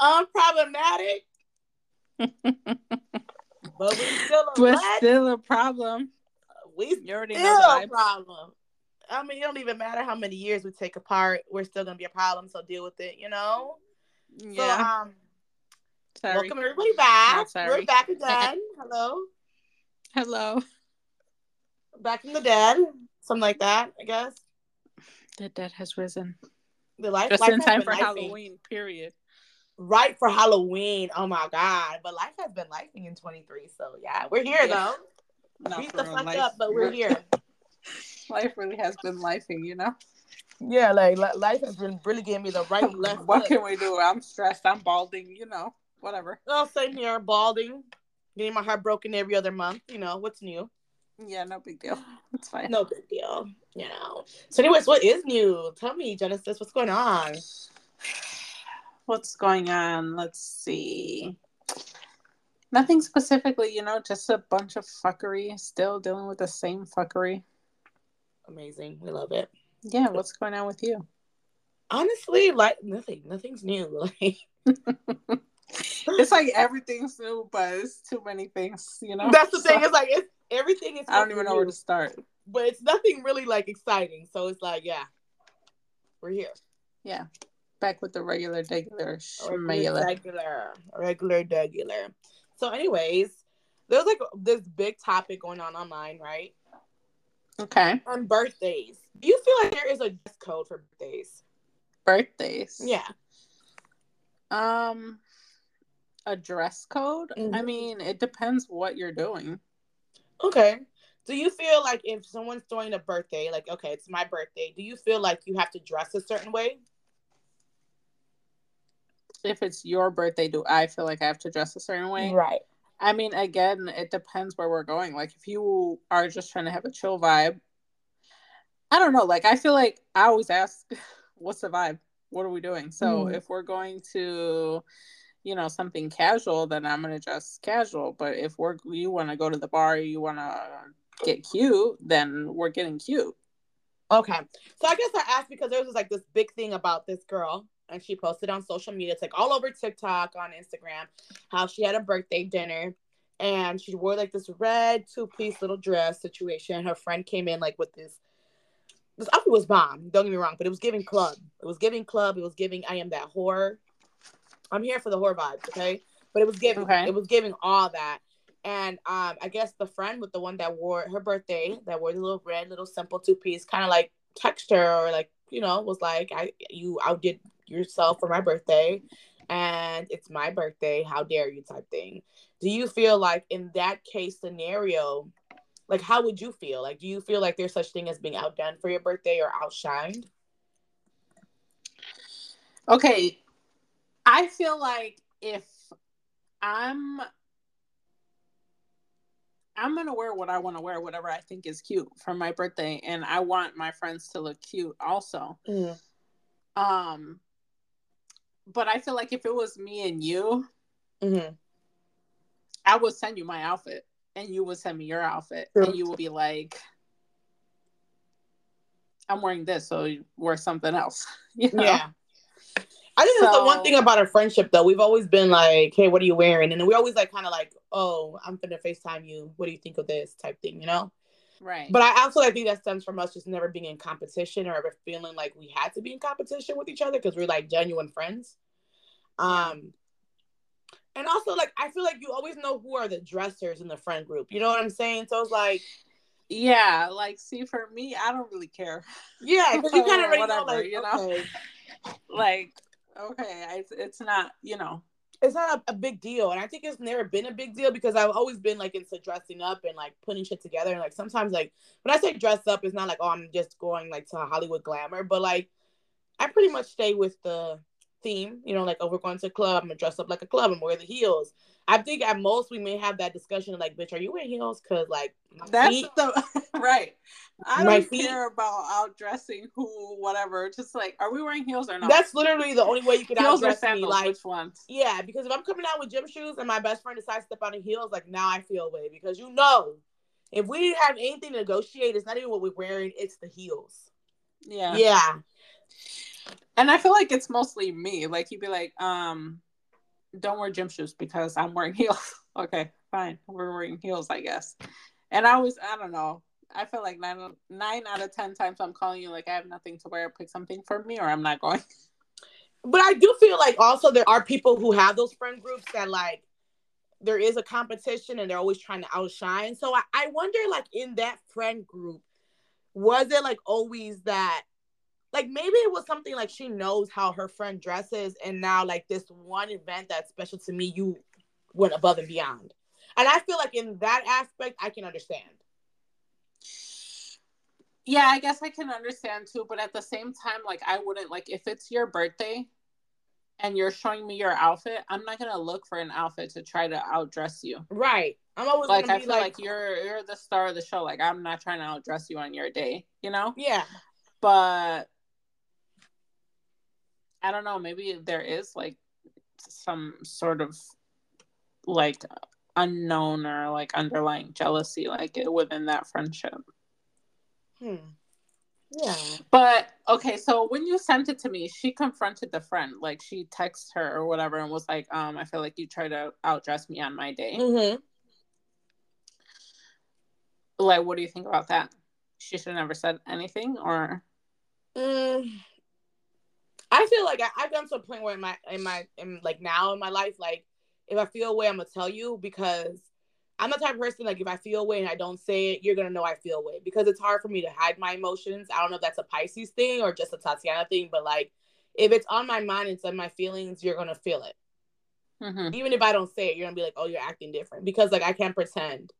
unproblematic. but we still a but still a problem. we still a problem. I mean, it don't even matter how many years we take apart. We're still gonna be a problem. So deal with it. You know. Yeah. So um, sorry. welcome everybody back. We're back again. Hello. Hello. Back from the dead. Something like that. I guess. The dead has risen. The life Just life in time for. Halloween. Period. Right for Halloween. Oh my god! But life has been lifing in 23. So yeah, we're here Yeah. though. Beat the fuck life- up, but we're here. Life really has been lifing, you know. Yeah, like life has been really giving me the right left. what can we do? I'm stressed. I'm balding. You know, whatever. Oh, same here. Balding, getting my heart broken every other month. You know what's new? Yeah, no big deal. It's fine. No big deal. You know. So, anyways, what is new? Tell me, Genesis, what's going on? What's going on? Let's see. Nothing specifically, you know, just a bunch of fuckery. Still dealing with the same fuckery. Amazing. We love it. Yeah, what's going on with you? Honestly, like nothing. Nothing's new. Like It's like everything's new, but it's too many things, you know. that's the So, thing. It's like it's everything is. I don't even know where to start. But it's nothing really like exciting. So it's like, yeah, we're here. Yeah, back with the regular, regular, regular, regular, regular, regular. So, anyways, there's like this big topic going on online, right? Okay, On birthdays. Do you feel like there is a dress code for birthdays? birthdays. Yeah. Um, a dress code. I Mhm. mean, it depends what you're doing. Okay. Do you feel like if someone's throwing a birthday, like, okay, it's my birthday, do you feel like you have to dress a certain way? If it's your birthday, do I feel like I have to dress a certain way? Right. I mean, again, it depends where we're going. Like, if you are just trying to have a chill vibe, I don't know. Like, I feel like I always ask, what's the vibe? What are we doing? So, Mhm. if we're going to, you know, something casual, then I'm going to dress casual. But if we're, you want to go to the bar, you want to get cute, then we're getting cute. Okay. So I guess I asked because there was like this big thing about this girl and she posted on social media. It's like all over TikTok, on Instagram, how she had a birthday dinner and she wore like this red two-piece little dress situation. Her friend came in like with this this outfit was bomb, don't get me wrong, but it was giving club. It was giving club, it was giving I am that whore. I'm here for the whore vibes, okay? But it was giving Okay. it was giving all that. And um, I guess the friend with the one that wore her birthday, that wore the little red, little simple two piece, kind of like texture or like, you know, was like, I you outdid yourself for my birthday and it's my birthday. How dare you type thing. Do you feel like in that case scenario, like how would you feel? Like do you feel like there's such thing as being outdone for your birthday or outshined? Okay. I feel like if I'm I'm gonna wear what I want to wear, whatever I think is cute for my birthday, and I want my friends to look cute also. Um, but I feel like if it was me and you, Mm-hmm. I would send you my outfit, and you would send me your outfit, True. and you would be like, "I'm wearing this, so you wear something else." You know? Yeah. I think that's the one thing about our friendship though. We've always been like, hey, what are you wearing? And we always like kind of like, oh, I'm gonna FaceTime you. What do you think of this type thing, you know? Right. But I also I think that stems from us just never being in competition or ever feeling like we had to be in competition with each other because we're like genuine friends. Um and also like I feel like you always know who are the dressers in the friend group. You know what I'm saying? So it's like, yeah, like see, for me, I don't really care. yeah, because you kind of already know Whatever, like, you know? okay, like okay I, it's not you know it's not a, a big deal. And I think it's never been a big deal because I've always been like into dressing up and like putting shit together. And like sometimes like when I say dress up, it's not like, oh, I'm just going like to Hollywood glamour, but like I pretty much stay with the theme, you know, like oh, we're going to a club, I'm gonna dress up like a club and wear the heels. I think at most we may have that discussion like, bitch, are you wearing heels? Cause like that's feet, the right i don't feet- care about outdressing who whatever just like are we wearing heels or not that's literally the only way you can heels or outdress me. Like which ones Yeah, because if I'm coming out with gym shoes and my best friend decides to step out of heels, like now I feel way because you know, if we have anything to negotiate, it's not even what we're wearing; it's the heels. yeah Yeah, and i feel like it's mostly me like you'd be like um don't wear gym shoes because I'm wearing heels. okay, fine. We're wearing heels, I guess. And I was, I don't know. I feel like nine, nine out of 10 times I'm calling you like I have nothing to wear. Pick something for me or I'm not going. But I do feel like also there are people who have those friend groups that like there is a competition and they're always trying to outshine. So I, I wonder like in that friend group, was it like always that like maybe it was something like she knows how her friend dresses and now like this one event that's special to me you went above and beyond. And i feel like in that aspect i can understand. Yeah i guess i can understand too but at the same time like i wouldn't like if it's your birthday and you're showing me your outfit i'm not gonna look for an outfit to try to outdress you. Right. I'm always like i feel like, like you're you're the star of the show. Like i'm not trying to outdress you on your day you know? Yeah. But I don't know, maybe there is like some sort of like unknown or like underlying jealousy like within that friendship. Hmm. Yeah. But okay, so when you sent it to me, she confronted the friend. Like she texted her or whatever and was like, um, I feel like you try to outdress me on my day. Mm-hmm. Like, what do you think about that? She should have never said anything or mm, I feel like I, have done to a point where in my in my in like now in my life, like if I feel a way, I'm gonna tell you because I'm the type of person like if I feel a way and I don't say it, you're gonna know I feel a way because it's hard for me to hide my emotions. I don't know if that's a Pisces thing or just a Tatiana thing, but like if it's on my mind and it's on my feelings, you're gonna feel it. Mm-hmm. Even if I don't say it, you're gonna be like, "Oh, you're acting different," because like I can't pretend.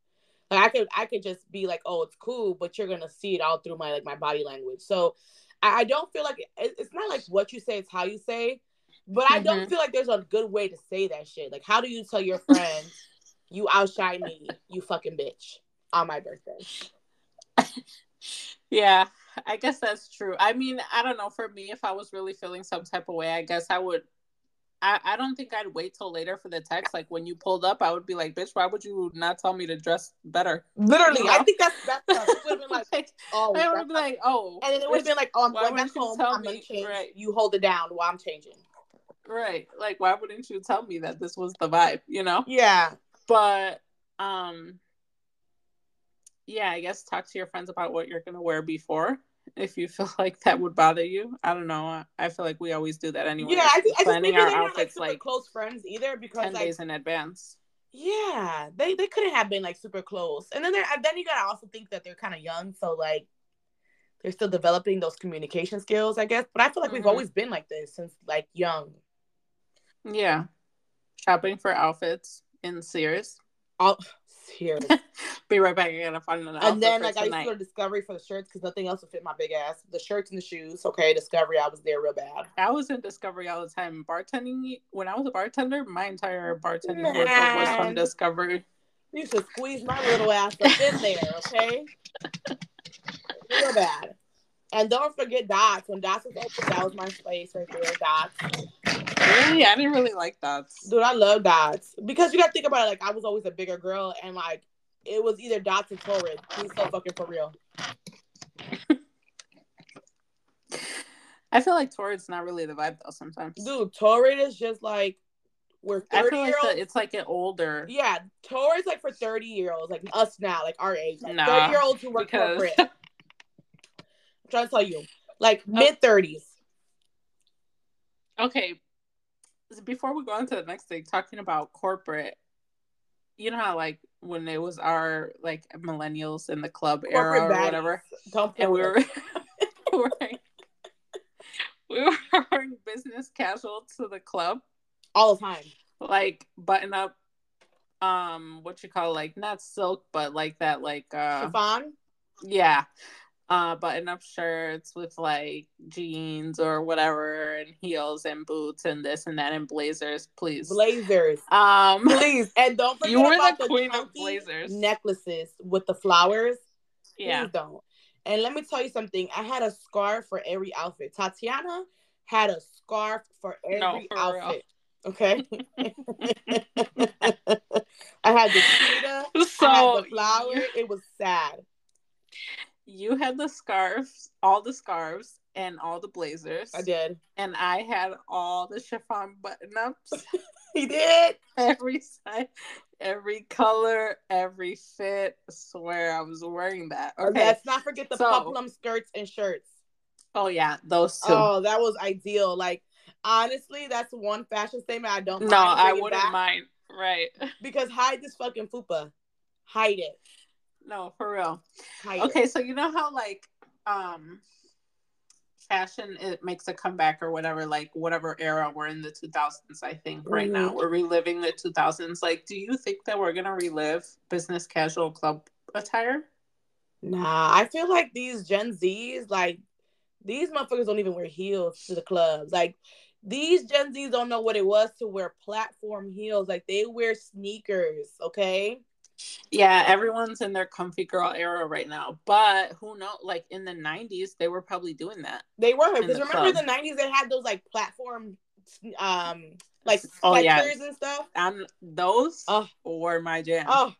Like I could, I could just be like, "Oh, it's cool," but you're gonna see it all through my like my body language. So I, don't feel like it's not like what you say, it's how you say. But I don't mm-hmm. feel like there's a good way to say that shit. Like, how do you tell your friend you outshine me, you fucking bitch, on my birthday? yeah, I guess that's true. I mean, I don't know. For me, if I was really feeling some type of way, I guess I would I, I don't think I'd wait till later for the text. Like when you pulled up, I would be like, "Bitch, why would you not tell me to dress better?" Literally, you know? I think that's that's. It would have been like, "Oh," I would have been like, "Oh," and then it would have been like, "Oh, I'm going back home. I'm gonna change. Right. You hold it down while I'm changing." Right. Like, why wouldn't you tell me that this was the vibe? You know? Yeah. But um, yeah, I guess talk to your friends about what you're gonna wear before if you feel like that would bother you. I don't know. I feel like we always do that anyway. Yeah, I, th- planning I our outfits not, like, like close friends either because ten like, days in advance. Yeah, they they couldn't have been like super close, and then they're then you gotta also think that they're kind of young, so like they're still developing those communication skills, I guess. But I feel like mm-hmm. we've always been like this since like young. Yeah, shopping for outfits in Sears. All here. Be right back. Again. I gotta find another. And then like tonight. I used to go to Discovery for the shirts because nothing else would fit my big ass. The shirts and the shoes. Okay, Discovery. I was there real bad. I was in Discovery all the time. Bartending when I was a bartender, my entire bartending Man. was from Discovery. You should squeeze my little ass up in there, okay? real bad. And don't forget Dots. When Dots was open, that was my space right there. Dots. Really? I didn't really like dots. Dude, I love dots. Because you gotta think about it, like I was always a bigger girl and like it was either dots or torrid. He's so fucking for real. I feel like torrid's not really the vibe though sometimes. Dude, torrid is just like we're 30 I feel like olds. it's like an older. Yeah, torrid's like for 30 year olds, like us now, like our age. Like nah, 30 year olds who work because... corporate. I'm trying to tell you. Like mid 30s. Okay, before we go on to the next thing, talking about corporate, you know how like when it was our like millennials in the club corporate era or baddies. whatever, Don't and we were, wearing, we were wearing business casual to the club. All the time, like button up, um, what you call like not silk, but like that like uh chiffon. Yeah, uh, button up shirts with like jeans or whatever and heels and boots and this and that and blazers, please. Blazers. Um please. And don't forget you were about the, the queen of blazers. Necklaces with the flowers. Yeah. Please don't. And let me tell you something. I had a scarf for every outfit. Tatiana had a scarf for every no, for outfit. Real. Okay. I had the cheetah. So, I had the flower. It was sad you had the scarves, all the scarves, and all the blazers. I did. And I had all the chiffon button ups. he did every size, every color, every fit. I swear, I was wearing that. Okay, let's not forget the so, peplum skirts and shirts. Oh yeah, those two. Oh, that was ideal. Like honestly, that's one fashion statement I don't. No, I wouldn't mind. Right. Because hide this fucking fupa. Hide it. No, for real. Hide okay, so you know how like um fashion it makes a comeback or whatever like whatever era we're in the 2000s i think right mm-hmm. now we're reliving the 2000s like do you think that we're gonna relive business casual club attire nah i feel like these gen z's like these motherfuckers don't even wear heels to the clubs like these Gen Zs don't know what it was to wear platform heels. Like they wear sneakers, okay? Yeah, everyone's in their comfy girl era right now. But who knows? Like in the '90s, they were probably doing that. They were because the remember club. the '90s they had those like platform, um, like oh yeah, and stuff. And those oh. were my jam. Oh,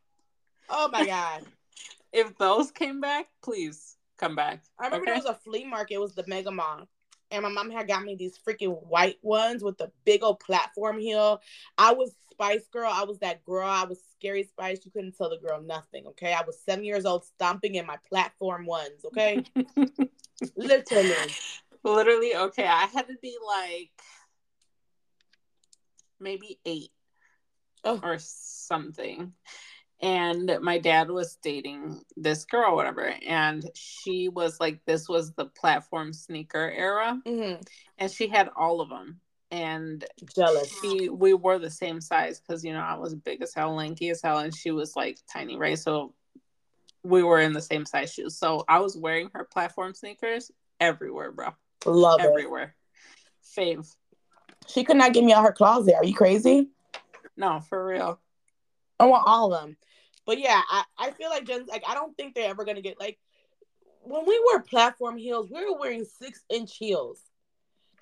oh my god! if those came back, please come back. I remember okay? there was a flea market. It was the Mega Mall and my mom had got me these freaking white ones with the big old platform heel. I was Spice Girl. I was that girl. I was scary Spice. You couldn't tell the girl nothing. Okay. I was seven years old stomping in my platform ones. Okay. Literally. Literally. Okay. I had to be like maybe eight oh. or something and my dad was dating this girl whatever and she was like this was the platform sneaker era mm-hmm. and she had all of them and jealous. she we were the same size because you know i was big as hell lanky as hell and she was like tiny right? So we were in the same size shoes so i was wearing her platform sneakers everywhere bro. Love everywhere. It. fave. She could not get me out her closet. Are you crazy? No for real. I want all of them. But yeah, I, I feel like Jen's like I don't think they're ever gonna get like when we wear platform heels, we were wearing six inch heels.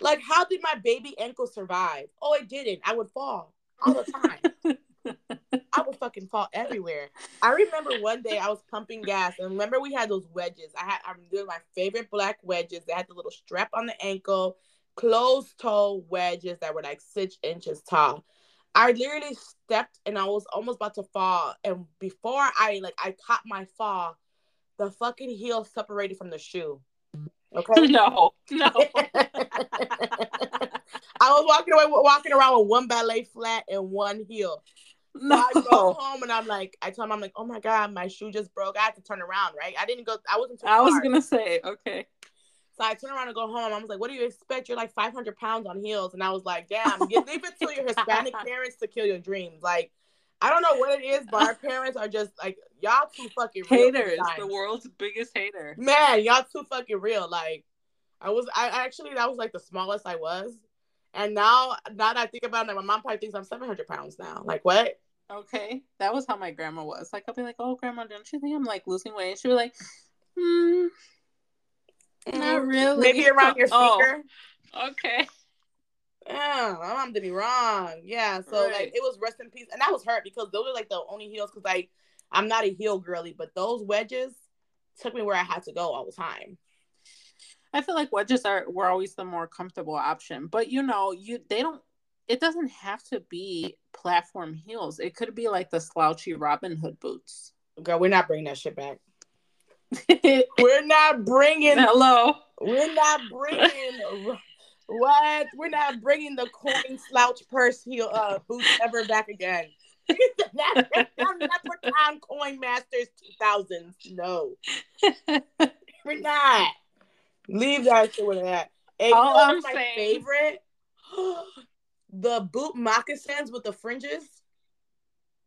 Like, how did my baby ankle survive? Oh, it didn't. I would fall all the time. I would fucking fall everywhere. I remember one day I was pumping gas, and remember we had those wedges. I had I'm doing my favorite black wedges. They had the little strap on the ankle, closed toe wedges that were like six inches tall. I literally stepped and I was almost about to fall. And before I like I caught my fall, the fucking heel separated from the shoe. Okay. No, no. I was walking away, walking around with one ballet flat and one heel. No. So I go home and I'm like, I told him, I'm like, oh my god, my shoe just broke. I had to turn around, right? I didn't go. I wasn't. I was gonna say, okay. So I turned around and go home. I was like, "What do you expect? You're like 500 pounds on heels." And I was like, "Damn, leave it to your Hispanic parents to kill your dreams." Like, I don't know what it is, but our parents are just like y'all too fucking real haters. The world's biggest hater. Man, y'all too fucking real. Like, I was, I actually that was like the smallest I was, and now now that I think about it, my mom probably thinks I'm 700 pounds now. Like, what? Okay, that was how my grandma was. Like, I'll be like, "Oh, grandma, don't you think I'm like losing weight?" And she was like, "Hmm." Not really. Maybe around your finger. Oh, okay. Yeah, my mom did me wrong. Yeah, so right. like it was rest in peace, and that was hurt because those are like the only heels. Because like I'm not a heel girly, but those wedges took me where I had to go all the time. I feel like wedges are were always the more comfortable option, but you know, you they don't. It doesn't have to be platform heels. It could be like the slouchy Robin Hood boots. Girl, we're not bringing that shit back. we're not bringing. Hello. We're not bringing. What? We're not bringing the coin slouch purse heel uh, boots ever back again. Leprechaun Coin Masters 2000s. No. we're not. Leave that shit with that. And All I'm my saying. favorite? the boot moccasins with the fringes.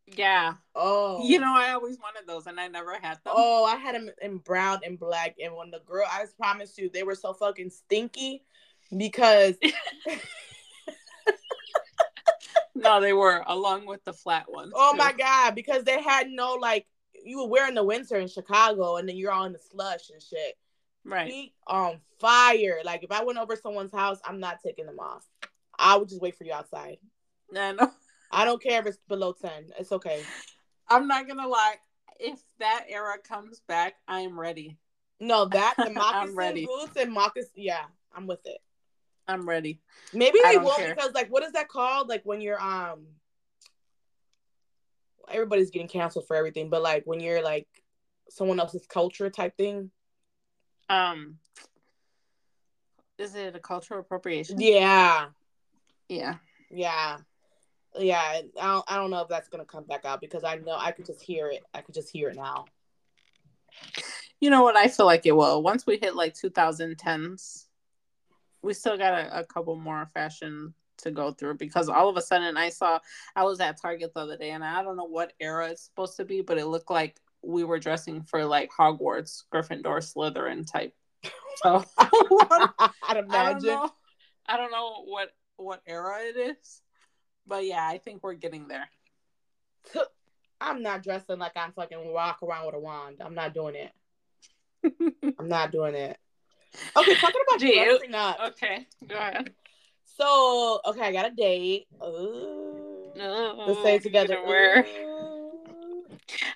Yeah. Oh. You know, I always wanted those and I never had them. Oh, I had them in brown and black. And when the girl, I promise you, they were so fucking stinky because. no, they were along with the flat ones. Oh too. my God. Because they had no, like, you were wearing the winter in Chicago and then you're all in the slush and shit. Right. Feet on fire. Like, if I went over someone's house, I'm not taking them off. I would just wait for you outside. I know. I don't care if it's below 10. It's okay. I'm not to lie. If that era comes back, I am ready. No, that, the moccasin boots and moccasin, yeah, I'm with it. I'm ready. Maybe they won't care. because like what is that called? Like when you're um everybody's getting canceled for everything, but like when you're like someone else's culture type thing. Um is it a cultural appropriation? Yeah. Yeah. Yeah. Yeah. I don't, I don't know if that's gonna come back out because I know I could just hear it. I could just hear it now. You know what? I feel like it will. Once we hit like 2010s, we still got a, a couple more fashion to go through because all of a sudden I saw I was at Target the other day and I don't know what era it's supposed to be, but it looked like we were dressing for like Hogwarts, Gryffindor, Slytherin type. So I'd imagine. I don't, know, I don't know what what era it is, but yeah, I think we're getting there. I'm not dressing like I'm fucking walk around with a wand. I'm not doing it. I'm not doing it. Okay, talking about dressing up. Okay, go ahead. So, okay, I got a date. Ooh, oh, Let's stay together. Where?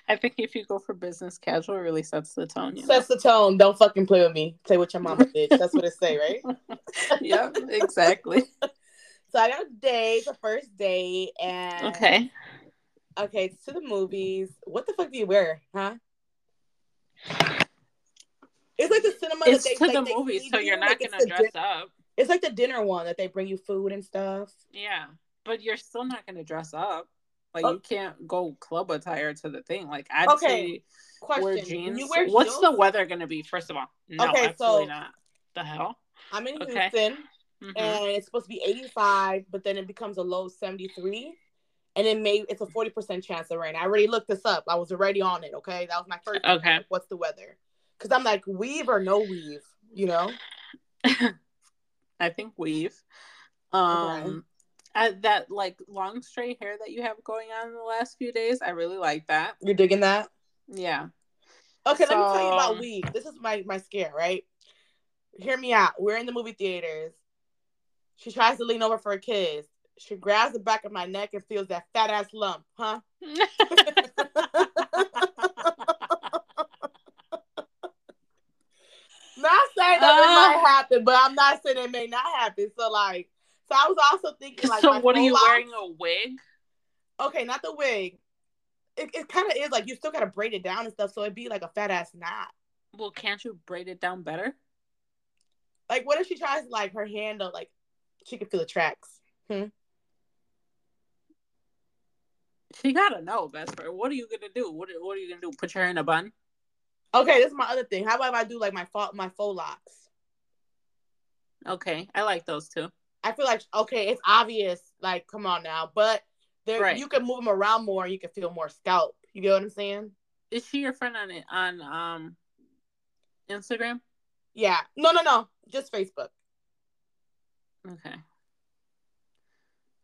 I think if you go for business casual, it really sets the tone. Sets know? the tone. Don't fucking play with me. Say what your mama bitch. That's what it say, right? yep, exactly. so I got a date, the first date, and okay, okay, it's to the movies. What the fuck do you wear, huh? It's like the cinema. It's they, to like, the movies, so you're not like gonna dress din- up. It's like the dinner one that they bring you food and stuff. Yeah, but you're still not gonna dress up. Like oh. you can't go club attire to the thing. Like I'd okay. say Question. wear jeans. Wear What's the weather gonna be? First of all, no, okay, absolutely so not. The hell. I'm in okay. Houston, mm-hmm. and it's supposed to be 85, but then it becomes a low 73 and it may it's a 40% chance of rain. I already looked this up. I was already on it. Okay. That was my first. Okay. What's the weather? Because I'm like, weave or no weave, you know? I think weave. Um, okay. that like long straight hair that you have going on in the last few days, I really like that. You're digging that? Yeah. Okay, so... let me tell you about weave. This is my my scare, right? Hear me out. We're in the movie theaters. She tries to lean over for a kiss. She grabs the back of my neck and feels that fat ass lump, huh? saying that uh, it might uh. happen, but I'm not saying it may not happen. So like, so I was also thinking like, so what are you wearing a wig? Okay, not the wig. It, it kind of is like you still gotta braid it down and stuff, so it'd be like a fat ass knot. Well, can't you braid it down better? Like, what if she tries like her hand like she could feel the tracks? Hmm? She gotta know, best friend. What are you gonna do? What What are you gonna do? Put your hair in a bun? Okay, this is my other thing. How about if I do like my faux my faux locks? Okay, I like those too. I feel like okay, it's obvious. Like, come on now, but there right. you can move them around more. You can feel more scalp. You get what I'm saying? Is she your friend on it on um Instagram? Yeah. No, no, no. Just Facebook. Okay.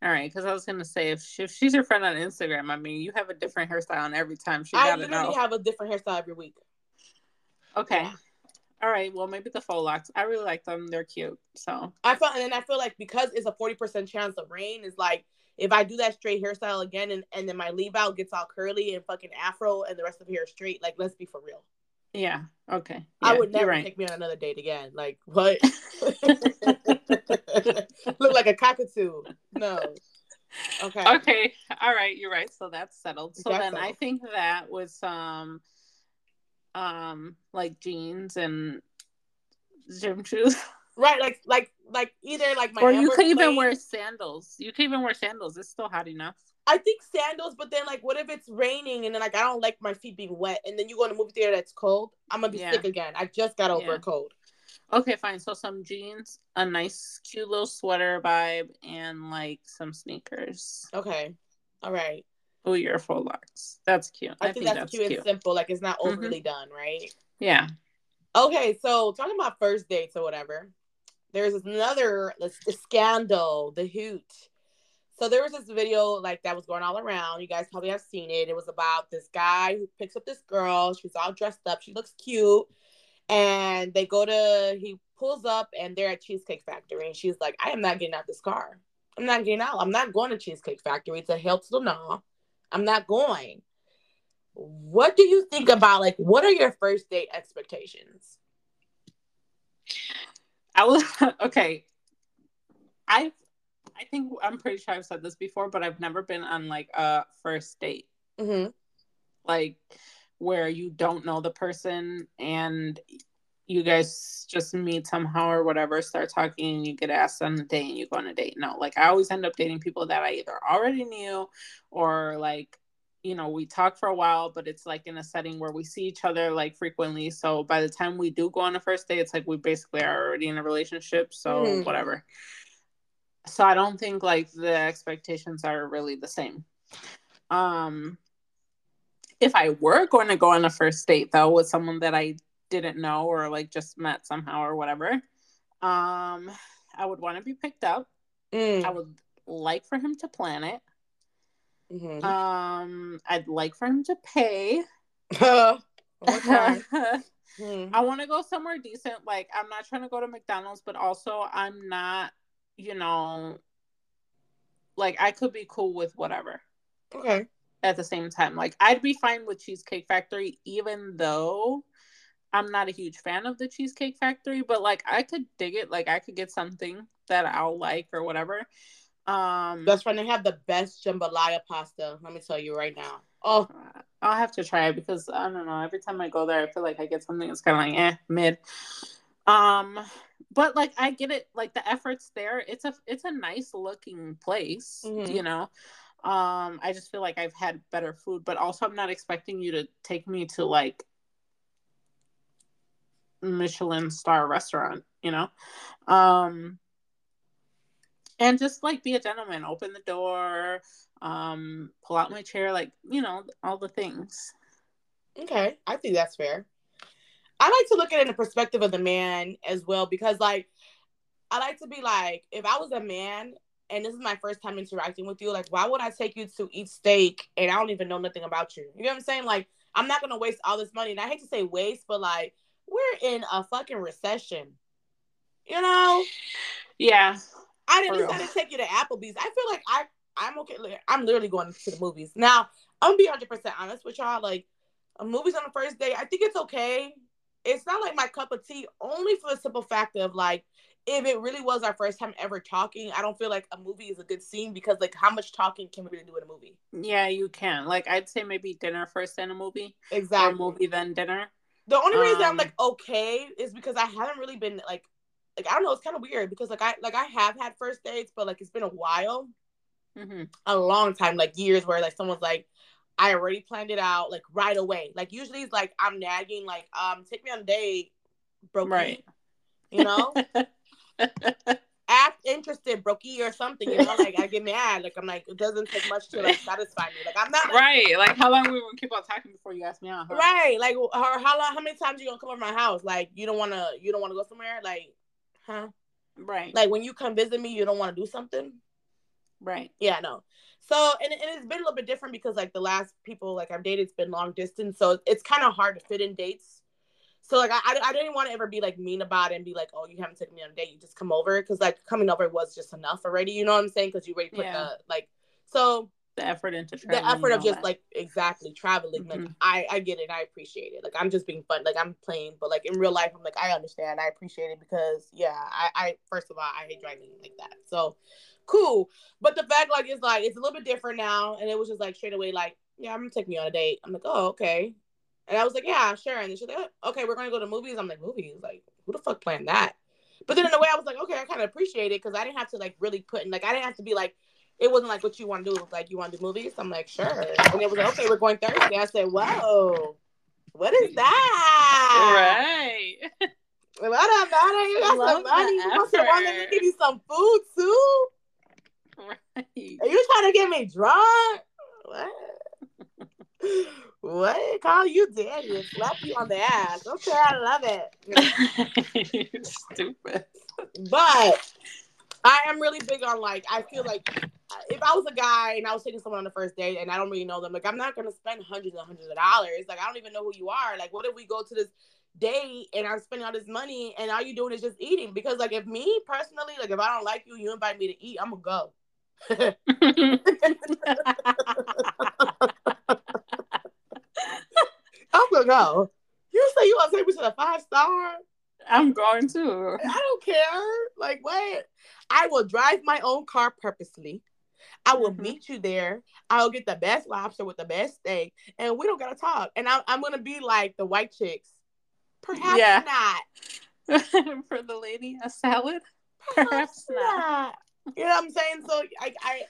All right, because I was gonna say if, she, if she's your friend on Instagram, I mean, you have a different hairstyle on every time. She got a week. I literally know. have a different hairstyle every week. Okay. Yeah. All right. Well, maybe the faux locks. I really like them. They're cute. So I felt, and then I feel like because it's a forty percent chance of rain, is like if I do that straight hairstyle again, and and then my leave out gets all curly and fucking afro, and the rest of the hair straight. Like, let's be for real. Yeah. Okay. Yeah, I would never right. take me on another date again. Like what? Look like a cockatoo. No. Okay. Okay. All right. You're right. So that's settled. So that's then settled. I think that was um um like jeans and gym shoes. Right, like like like either like my or you could even wear sandals. You could even wear sandals. It's still hot enough. I think sandals, but then like, what if it's raining and then like I don't like my feet being wet, and then you go in a movie theater that's cold? I'm gonna be yeah. sick again. I just got over yeah. a cold. Okay, fine. So some jeans, a nice cute little sweater vibe, and like some sneakers. Okay. All right. Oh, your faux locks. That's cute. I, I think, think, that's, cute, cute, and simple. Like it's not mm-hmm. overly mm-hmm. done, right? Yeah. Okay, so talking about first dates or whatever, there's another the scandal, the hoot. So there was this video like that was going all around. You guys probably have seen it. It was about this guy who picks up this girl. She's all dressed up. She looks cute. And they go to he pulls up and they're at Cheesecake Factory. And she's like, I am not getting out this car. I'm not getting out. I'm not going to Cheesecake Factory. It's a hell to the no. I'm not going. What do you think about like what are your first date expectations? I was okay I've I think I'm pretty sure I've said this before, but I've never been on like a first date. Mm-hmm. Like where you don't know the person and you guys just meet somehow or whatever, start talking, and you get asked on a date and you go on a date. No, like I always end up dating people that I either already knew or like, you know, we talk for a while, but it's like in a setting where we see each other like frequently. So by the time we do go on a first date, it's like we basically are already in a relationship. So mm. whatever so I don't think like the expectations are really the same. Um, if I were going to go on a first date though with someone that I didn't know or like just met somehow or whatever, um, I would want to be picked up. Mm. I would like for him to plan it. Mm-hmm. Um, I'd like for him to pay. okay. mm. I want to go somewhere decent. Like I'm not trying to go to McDonald's, but also I'm not you know, like I could be cool with whatever. Okay. At the same time, like I'd be fine with Cheesecake Factory, even though I'm not a huge fan of the Cheesecake Factory, but like I could dig it. Like I could get something that I'll like or whatever. Um That's when they have the best jambalaya pasta. Let me tell you right now. Oh, I'll have to try it because I don't know. Every time I go there, I feel like I get something that's kind of like eh mid. Um, but like I get it, like the efforts there. It's a it's a nice looking place, mm-hmm. you know. Um, I just feel like I've had better food, but also I'm not expecting you to take me to like Michelin star restaurant, you know. Um and just like be a gentleman, open the door, um, pull out my chair, like, you know, all the things. Okay, I think that's fair. I like to look at it in the perspective of the man as well because like I like to be like if I was a man and this is my first time interacting with you, like why would I take you to eat steak and I don't even know nothing about you? You know what I'm saying? Like I'm not gonna waste all this money. And I hate to say waste, but like we're in a fucking recession. You know? Yeah. I didn't to take you to Applebee's. I feel like I I'm okay. I'm literally going to the movies. Now, I'm gonna be 100 percent honest with y'all. Like, a movies on the first day, I think it's okay it's not like my cup of tea only for the simple fact of like if it really was our first time ever talking, I don't feel like a movie is a good scene because like how much talking can we really do in a movie? Yeah, you can. Like I'd say maybe dinner first then a movie. Exactly. Or movie then dinner. The only reason um, I'm like okay is because I haven't really been like like I don't know, it's kind of weird because like I like I have had first dates, but like it's been a while. Mm-hmm. A long time, like years where like someone's like, I already planned it out like right away. Like usually it's like I'm nagging, like, um, take me on a date, bro. Right. You know? Act interested, brokey or something, you know, like I get mad. Like I'm like, it doesn't take much to like satisfy me. Like I'm not like, Right. Like how long we gonna keep on talking before you ask me out? Huh? Right. Like or how long how many times you gonna come over my house? Like you don't wanna you don't wanna go somewhere? Like, huh? Right. Like when you come visit me, you don't want to do something? Right. Yeah, no. So and, and it's been a little bit different because like the last people like I've dated, it's been long distance, so it's kind of hard to fit in dates. So like I, I, didn't want to ever be like mean about it and be like, oh, you haven't taken me on a date, you just come over because like coming over was just enough already. You know what I'm saying? Because you already put yeah. the like so the effort into the effort of just that. like exactly traveling. Mm-hmm. Like I I get it, I appreciate it. Like I'm just being fun, like I'm playing, but like in real life, I'm like I understand, I appreciate it because yeah, I I first of all I hate driving like that. So cool. But the fact like it's like it's a little bit different now, and it was just like straight away like, yeah, I'm gonna take me on a date. I'm like, oh okay, and I was like, yeah, sure. And she's like, oh, okay, we're gonna go to movies. I'm like, movies? Like, who the fuck planned that? But then in a way, I was like, okay, I kind of appreciate it because I didn't have to like really put in like I didn't have to be like. It wasn't like what you want to do. It was like you want to do movies. I'm like, sure. And it was like, okay, we're going Thursday. I said, whoa, what is that? Right. What up, man? You got some money. You want someone to give you some food too? Right. Are you trying to get me drunk? What? what? Call you daddy and slap you on the ass. Okay, I love it. Stupid. But I am really big on like I feel like uh, if I was a guy and I was taking someone on the first date and I don't really know them, like I'm not gonna spend hundreds and hundreds of dollars. Like I don't even know who you are. Like what if we go to this date and I'm spending all this money and all you doing is just eating? Because like if me personally, like if I don't like you, you invite me to eat, I'm gonna go. I'm gonna go. You say you want to take me to the five star? I'm going to. I don't care. Like what? I will drive my own car purposely. I will mm-hmm. meet you there. I'll get the best lobster with the best steak, and we don't gotta talk. And I, I'm gonna be like the white chicks. Perhaps yeah. not. For the lady, a salad. Perhaps, Perhaps not. not. You know what I'm saying? So I, I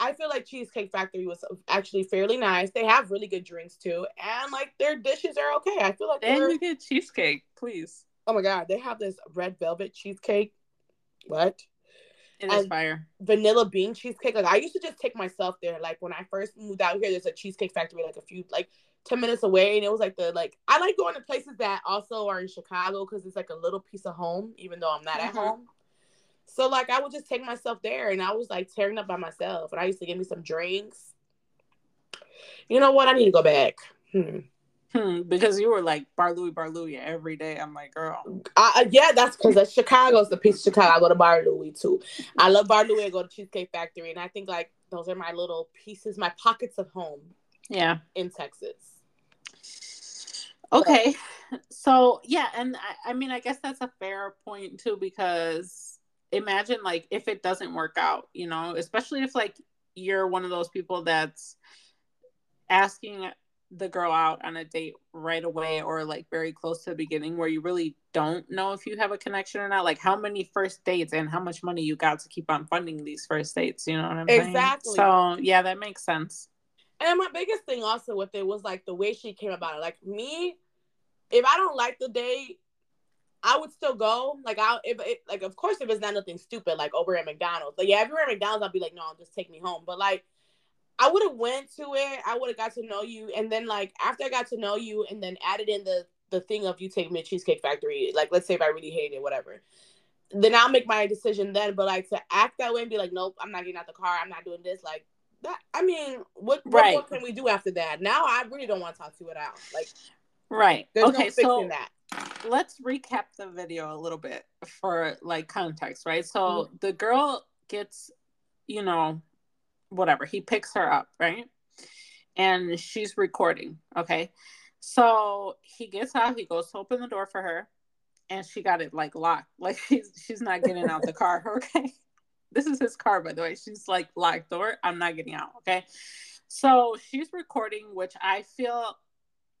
I feel like Cheesecake Factory was actually fairly nice. They have really good drinks too, and like their dishes are okay. I feel like then you get cheesecake, please. Oh my god, they have this red velvet cheesecake. What? It is fire. Vanilla bean cheesecake. Like I used to just take myself there. Like when I first moved out here, there's a cheesecake factory like a few like 10 minutes away. And it was like the like I like going to places that also are in Chicago because it's like a little piece of home, even though I'm not mm-hmm. at home. So like I would just take myself there and I was like tearing up by myself. And I used to give me some drinks. You know what? I need to go back. Hmm. Hmm, because you were like Bar Louie, Bar Louie every day. I'm like, girl. Uh, yeah, that's because that's Chicago's the piece of Chicago. I go to Bar Louie too. I love Bar Louie. I go to Cheesecake Factory, and I think like those are my little pieces, my pockets of home. Yeah, in Texas. Okay, so, so yeah, and I, I mean, I guess that's a fair point too because imagine like if it doesn't work out, you know, especially if like you're one of those people that's asking the girl out on a date right away or like very close to the beginning where you really don't know if you have a connection or not. Like how many first dates and how much money you got to keep on funding these first dates you know what i'm exactly. Saying? so yeah that makes sense. And my biggest thing also with it was like the way she came about it. Like me if i don't like the date I would still go. Like I if it, like of course if it's not nothing stupid like over at McDonald's. Like yeah, if you're at McDonald's, I'll be like, no, just take me home. But like I would have went to it. I would have got to know you, and then like after I got to know you, and then added in the the thing of you taking me to Cheesecake Factory. Like let's say if I really hate it, whatever. Then I'll make my decision then. But like to act that way and be like, nope, I'm not getting out the car. I'm not doing this. Like that. I mean, what right. what, can we do after that? Now I really don't want to talk to it out. Like right. okay, no so that. Let's recap the video a little bit for like context, right? So mm-hmm. the girl gets, you know, whatever. He picks her up, right? And she's recording. Okay. So he gets out, he goes to open the door for her, and she got it like locked. Like she's she's not getting out the car. Okay. This is his car, by the way. She's like locked door. I'm not getting out. Okay. So she's recording, which I feel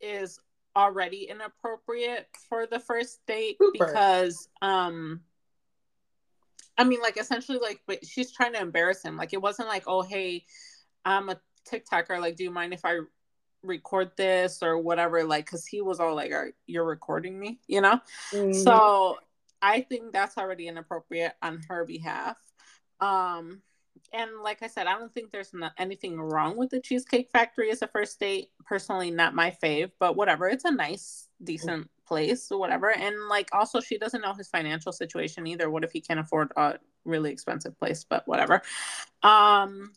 is already inappropriate for the first date Super. because um I mean, like essentially, like, but she's trying to embarrass him. Like, it wasn't like, oh, hey, I'm a TikToker. Like, do you mind if I record this or whatever? Like, because he was all like, Are, you're recording me, you know? Mm-hmm. So I think that's already inappropriate on her behalf. Um, and like I said, I don't think there's not anything wrong with the Cheesecake Factory as a first date. Personally, not my fave, but whatever. It's a nice, decent place whatever. And like also she doesn't know his financial situation either. What if he can't afford a really expensive place, but whatever. Um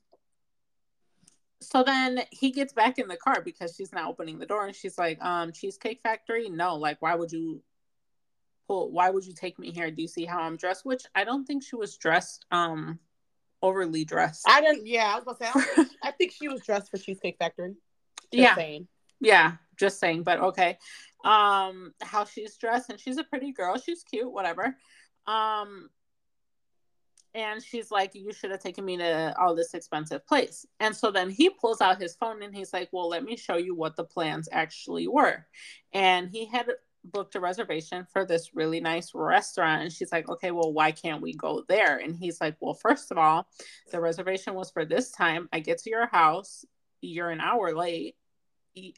so then he gets back in the car because she's not opening the door and she's like, um, Cheesecake Factory? No, like why would you why would you take me here? Do you see how I'm dressed? Which I don't think she was dressed um overly dressed. I didn't yeah, I was gonna say I, think, I think she was dressed for Cheesecake Factory. Just yeah. Saying. Yeah, just saying, but okay um how she's dressed and she's a pretty girl she's cute whatever um and she's like you should have taken me to all this expensive place and so then he pulls out his phone and he's like well let me show you what the plans actually were and he had booked a reservation for this really nice restaurant and she's like okay well why can't we go there and he's like well first of all the reservation was for this time i get to your house you're an hour late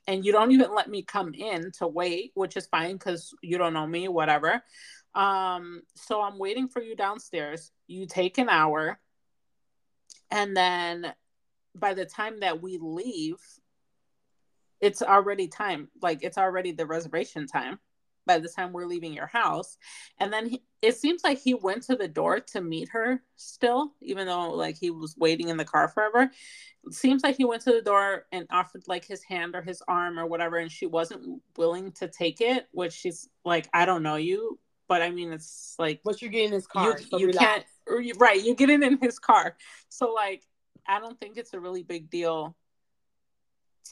and you don't even let me come in to wait, which is fine because you don't know me, whatever. Um, so I'm waiting for you downstairs. You take an hour, and then by the time that we leave, it's already time. Like it's already the reservation time by the time we're leaving your house. And then he, it seems like he went to the door to meet her still, even though like he was waiting in the car forever. It seems like he went to the door and offered like his hand or his arm or whatever, and she wasn't willing to take it, which she's like, I don't know you. But I mean, it's like, but you get in his car. You, so you can't, right? You get in in his car. So like, I don't think it's a really big deal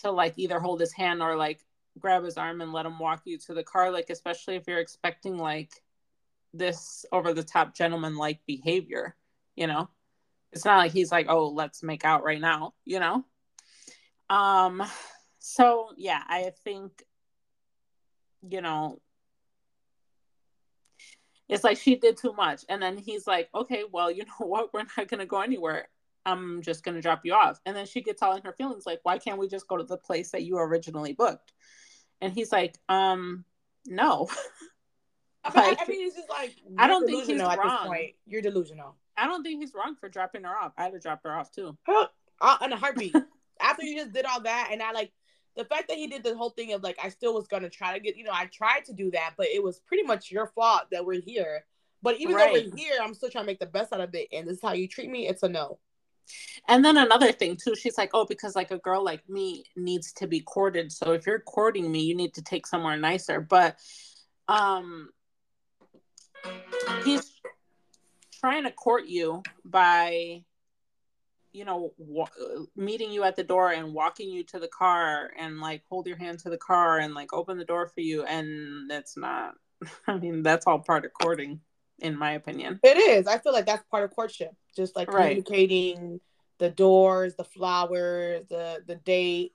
to like either hold his hand or like grab his arm and let him walk you to the car like especially if you're expecting like this over the top gentleman like behavior, you know? It's not like he's like, "Oh, let's make out right now," you know? Um so yeah, I think you know it's like she did too much and then he's like okay well you know what we're not going to go anywhere i'm just going to drop you off and then she gets all in her feelings like why can't we just go to the place that you originally booked and he's like um no like, I, mean, it's just like I don't think he's wrong. You're delusional. I don't think he's wrong for dropping her off. I had to drop her off too. Uh, in a heartbeat. After you just did all that, and I like the fact that he did the whole thing of like I still was gonna try to get you know I tried to do that, but it was pretty much your fault that we're here. But even right. though we're here, I'm still trying to make the best out of it. And this is how you treat me. It's a no. And then another thing too, she's like, oh, because like a girl like me needs to be courted. So if you're courting me, you need to take somewhere nicer. But um he's trying to court you by you know wa- meeting you at the door and walking you to the car and like hold your hand to the car and like open the door for you and that's not i mean that's all part of courting in my opinion it is i feel like that's part of courtship just like right. communicating the doors the flowers the the date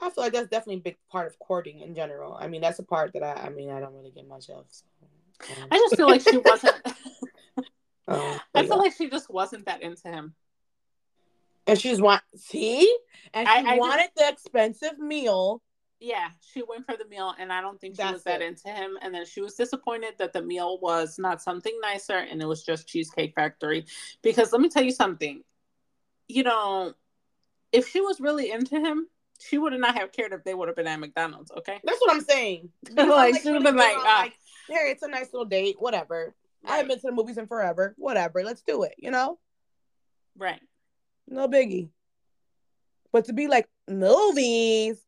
i feel like that's definitely a big part of courting in general i mean that's a part that i i mean i don't really get much of so. Um. I just feel like she wasn't. oh, I feel like she just wasn't that into him. And she's want see, and she I, I wanted just, the expensive meal. Yeah, she went for the meal, and I don't think she That's was that it. into him. And then she was disappointed that the meal was not something nicer, and it was just Cheesecake Factory. Because let me tell you something, you know, if she was really into him, she would not have cared if they would have been at McDonald's. Okay, that's what I'm saying. like, like she would have been like, ah. like, "Hey, it's a nice little date. Whatever. Right. I haven't been to the movies in forever. Whatever. Let's do it. You know." Right. No biggie. But to be like movies,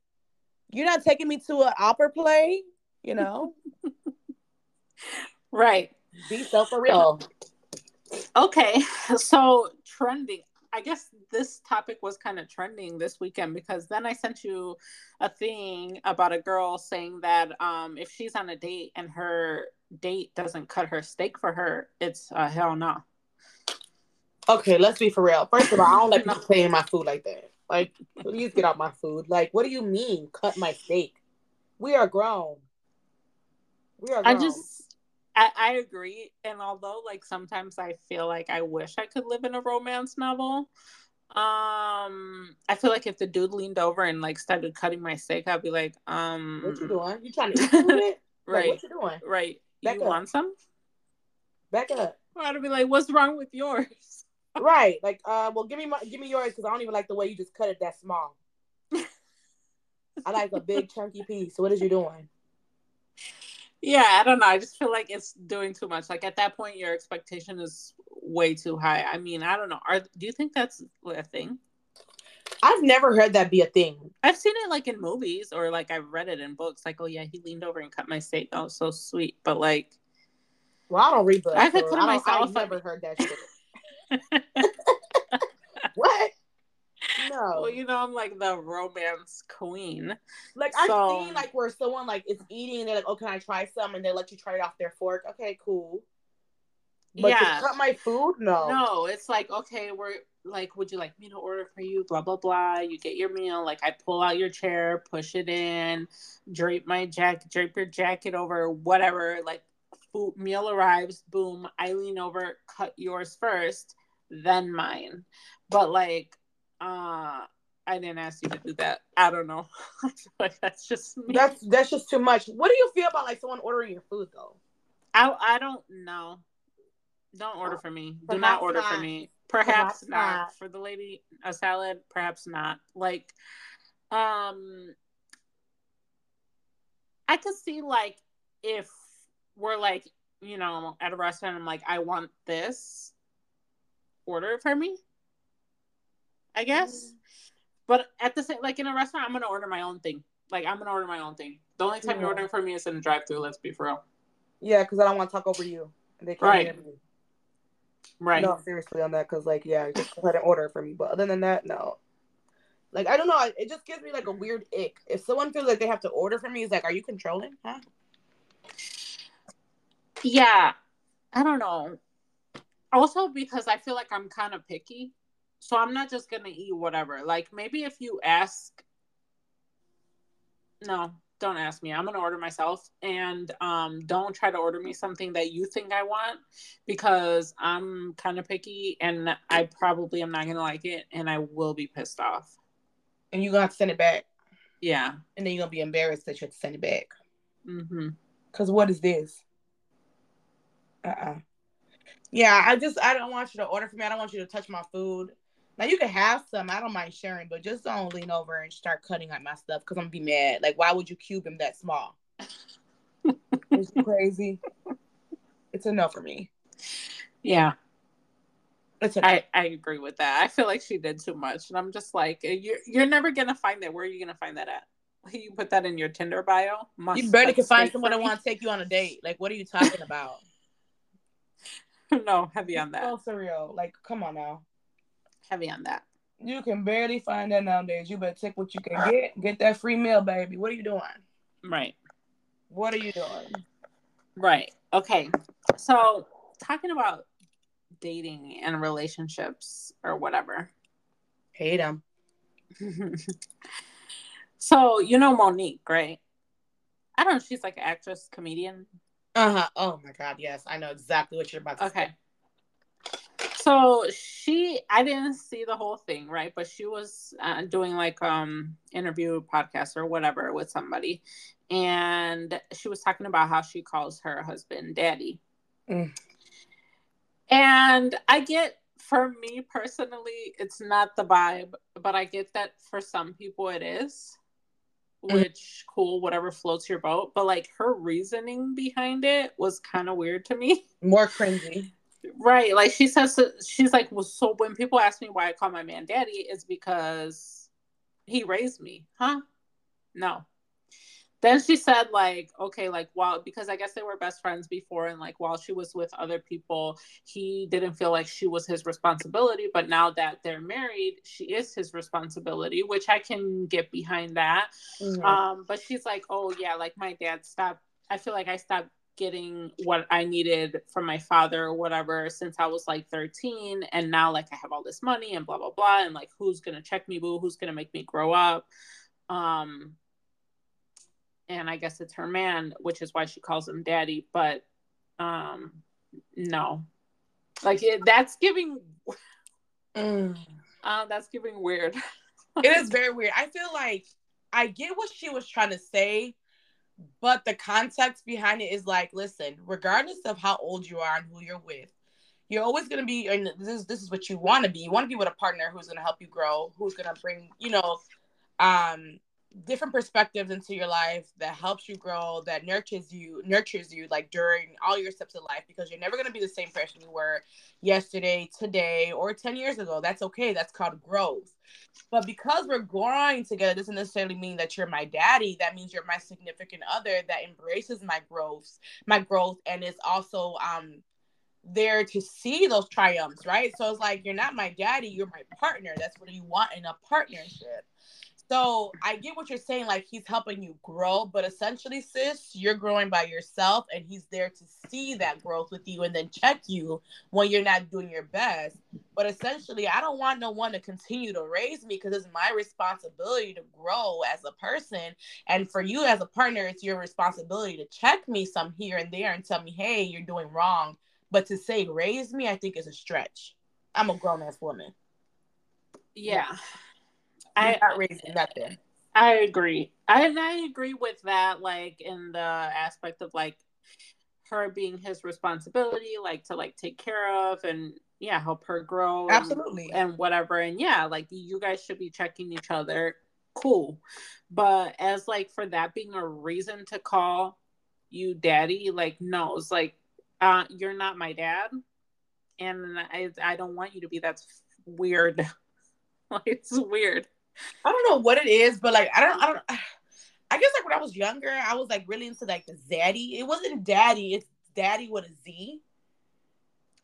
you're not taking me to an opera play, you know? right. Be so for real. Okay. So trending. I guess this topic was kind of trending this weekend because then I sent you a thing about a girl saying that um, if she's on a date and her date doesn't cut her steak for her, it's a hell no. Okay, let's be for real. First of all, I don't like people playing my food like that. Like, please get out my food. Like, what do you mean, cut my steak? We are grown. We are. Grown. I just, I, I agree. And although, like, sometimes I feel like I wish I could live in a romance novel. Um, I feel like if the dude leaned over and like started cutting my steak, I'd be like, um, what you doing? You trying to eat it? right. Like, what you doing? Right. Back you up. want some? Back up. I'd be like, what's wrong with yours? Right. Like, uh, well, give me my, give me yours because I don't even like the way you just cut it that small. I like a big chunky piece. So what is you doing? Yeah, I don't know. I just feel like it's doing too much. Like at that point, your expectation is way too high. I mean, I don't know. Are do you think that's a thing? I've never heard that be a thing. I've seen it like in movies or like I've read it in books. Like, oh yeah, he leaned over and cut my steak. Oh, so sweet. But like, well, I don't read books. I could put myself. I've never heard that shit. what? No. Well, you know, I'm like the romance queen. Like I've seen like where someone like is eating and they're like, "Oh, can I try some?" and they let you try it off their fork. Okay, cool. But yeah. cut my food, no. No, it's like okay, we're like, would you like me to order for you? Blah blah blah. You get your meal. Like I pull out your chair, push it in, drape my jacket, drape your jacket over, whatever. Like food meal arrives, boom. I lean over, cut yours first, then mine. But like, uh I didn't ask you to do that. I don't know. like that's just me. That's that's just too much. What do you feel about like someone ordering your food though? I I don't know. Don't order for me. Perhaps Do not order not. for me. Perhaps, perhaps not. not. For the lady a salad, perhaps not. Like um I could see like if we're like, you know, at a restaurant, I'm like, I want this. Order it for me. I guess. Mm. But at the same, like in a restaurant, I'm gonna order my own thing. Like I'm gonna order my own thing. The only time yeah. you're ordering for me is in a drive-through. Let's be for real. Yeah, because I don't want to talk over you. They can't right. Right. No, seriously on that, because like, yeah, just go ahead and order for me. But other than that, no. Like I don't know, it just gives me like a weird ick. If someone feels like they have to order for me, it's like, are you controlling? Huh? Yeah. I don't know. Also because I feel like I'm kind of picky. So I'm not just gonna eat whatever. Like maybe if you ask No, don't ask me. I'm gonna order myself and um don't try to order me something that you think I want because I'm kind of picky and I probably am not gonna like it and I will be pissed off. And you're gonna have to send it back. Yeah. And then you're gonna be embarrassed that you have to send it back. Mm-hmm. Cause what is this? Uh-uh. Yeah, I just I don't want you to order for me. I don't want you to touch my food. Now you can have some. I don't mind sharing, but just don't lean over and start cutting up my stuff because I'm gonna be mad. Like, why would you cube him that small? it's crazy. It's enough for me. Yeah. It's. I, I agree with that. I feel like she did too much. And I'm just like, uh, you're you're never gonna find that. Where are you gonna find that at? You put that in your Tinder bio. Must you barely can find someone that want to take you on a date. Like, what are you talking about? no, heavy on that. So surreal. Like, come on now. Heavy on that. You can barely find that nowadays. You better take what you can get. Get that free meal, baby. What are you doing? Right. What are you doing? Right. Okay. So, talking about dating and relationships or whatever. Hate them. so, you know Mo'Nique, right? I don't know. She's like an actress, comedian. Uh huh. Oh my God. Yes, I know exactly what you're about to okay. say. So she, I didn't see the whole thing, right? But she was uh, doing like um interview podcast or whatever with somebody, and she was talking about how she calls her husband daddy. Mm. And I get, for me personally, it's not the vibe, but I get that for some people it is which cool, whatever floats your boat. But like her reasoning behind it was kind of weird to me. More cringy. Right. Like she says, she's like, well, so when people ask me why I call my man daddy, it's because he raised me. Huh? No then she said like okay like while because i guess they were best friends before and like while she was with other people he didn't feel like she was his responsibility but now that they're married she is his responsibility which i can get behind that mm-hmm. um but she's like oh yeah like my dad stopped i feel like i stopped getting what i needed from my father or whatever since i was like 13 and now like i have all this money and blah blah blah and like who's gonna check me boo who's gonna make me grow up um and I guess it's her man, which is why she calls him daddy. But um, no, like it, that's giving. Mm. Uh, that's giving weird. it is very weird. I feel like I get what she was trying to say, but the context behind it is like, listen, regardless of how old you are and who you're with, you're always going to be and this is this is what you want to be you want to be with a partner who's going to help you grow who's going to bring you know um different perspectives into your life that helps you grow that nurtures you nurtures you like during all your steps of life because you're never going to be the same person you were yesterday today or 10 years ago. That's okay. That's called growth. But because we're growing together doesn't necessarily mean that you're my daddy. That means you're my significant other that embraces my growth my growth and is also um there to see those triumphs right? So it's like you're not my daddy you're my partner. That's what you want in a partnership so I get what you're saying, like he's helping you grow, but essentially, sis, you're growing by yourself, and he's there to see that growth with you and then check you when you're not doing your best. But essentially, I don't want no one to continue to raise me because it's my responsibility to grow as a person. And for you as a partner, it's your responsibility to check me some here and there and tell me, hey, you're doing wrong. But to say raise me, I think is a stretch. I'm a grown ass woman. Yeah. yeah. I not raising nothing. I agree. I and I agree with that, like in the aspect of like her being his responsibility, like to like take care of and yeah, help her grow. Absolutely. And, and whatever. And yeah, like you guys should be checking each other. Cool. But as like for that being a reason to call you daddy, like no, it's like uh you're not my dad. And I I don't want you to be that's weird. like it's weird. I don't know what it is, but like I don't I don't I guess like when I was younger, I was like really into like the zaddy. It wasn't daddy, it's daddy with a Z.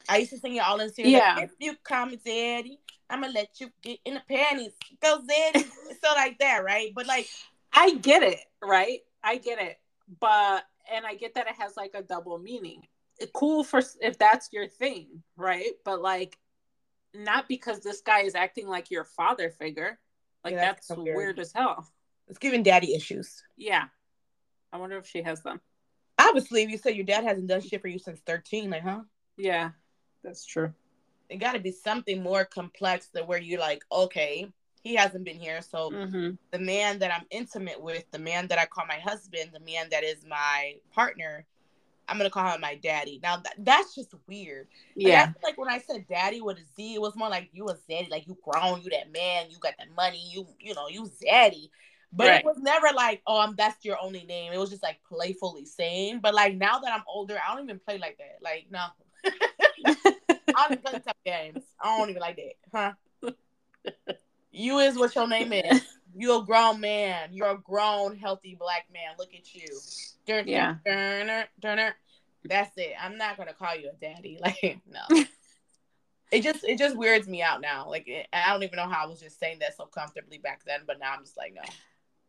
I used to sing it all in series. Yeah. Like, if you come daddy, I'm gonna let you get in the panties. Go zaddy. so like that, right? But like I get it, right? I get it. But and I get that it has like a double meaning. cool for if that's your thing, right? But like, not because this guy is acting like your father figure. Like yeah, that's, that's weird. weird as hell. It's giving daddy issues. Yeah. I wonder if she has them. Obviously, if you say your dad hasn't done shit for you since 13, like, huh? Yeah, that's true. It got to be something more complex than where you're like, okay, he hasn't been here. So mm-hmm. the man that I'm intimate with, the man that I call my husband, the man that is my partner, I'm gonna call him my daddy. Now that, that's just weird. Yeah. Like, like when I said daddy with a Z, it was more like you a zaddy, like you grown, you that man, you got that money, you you know, you zaddy. But right. it was never like, oh, I'm that's your only name. It was just like playfully saying. But like now that I'm older, I don't even play like that. Like no. I don't play tough games. I don't even like that, huh? You is what your name is. You're a grown man. You're a grown, healthy black man. Look at you. Dun, yeah. Dun, dun, That's it. I'm not gonna call you a daddy. Like no. it just it just weirds me out now. Like it, I don't even know how I was just saying that so comfortably back then, but now I'm just like no.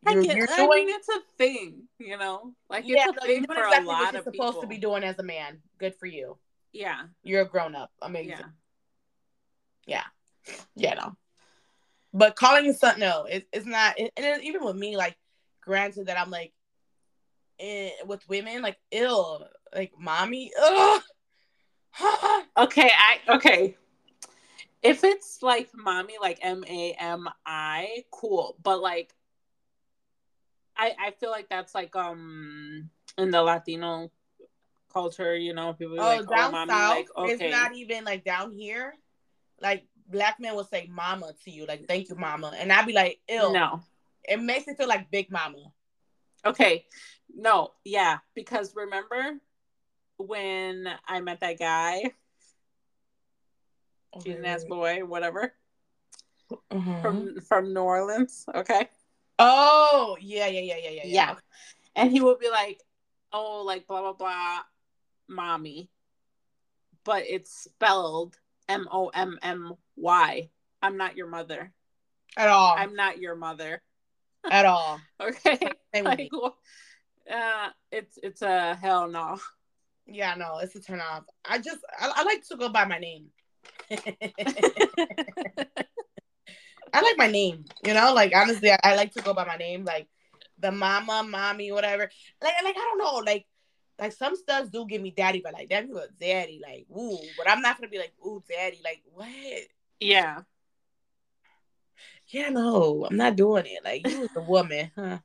You're, I, get, you're doing, I mean, it's a thing, you know. Like it's yeah, a thing for exactly a lot what you're of supposed people. to be doing as a man. Good for you. Yeah, you're a grown up. Amazing. Yeah, yeah, yeah no. But calling it something, no, it, it's not. It, and even with me, like, granted that I'm like, with women, like, ill, like, mommy, ugh. okay, I okay. If it's like mommy, like M A M I, cool. But like, I I feel like that's like um in the Latino culture, you know, people oh, like, down oh, mommy, south, like, okay. it's not even like down here. Like black men will say mama to you, like thank you, mama. And I'd be like, ill. No. It makes me feel like big mama. Okay. No, yeah. Because remember when I met that guy, okay. an ass boy, whatever. Mm-hmm. From from New Orleans. Okay. Oh, yeah, yeah, yeah, yeah, yeah. Yeah. yeah. And he would be like, oh, like blah blah blah mommy. But it's spelled M O M M Y. I'm not your mother. At all. I'm not your mother. At all. okay. Like, uh, it's it's a hell no. Yeah, no, it's a turn off. I just I, I like to go by my name. I like my name, you know. Like honestly, I, I, like to go by my name, like the mama, mommy, whatever. Like, like I don't know, like like some stuff do give me daddy, but like that was daddy, like ooh. But I'm not gonna be like ooh, daddy, like what? Yeah. Yeah, no, I'm not doing it. Like you was a woman, huh?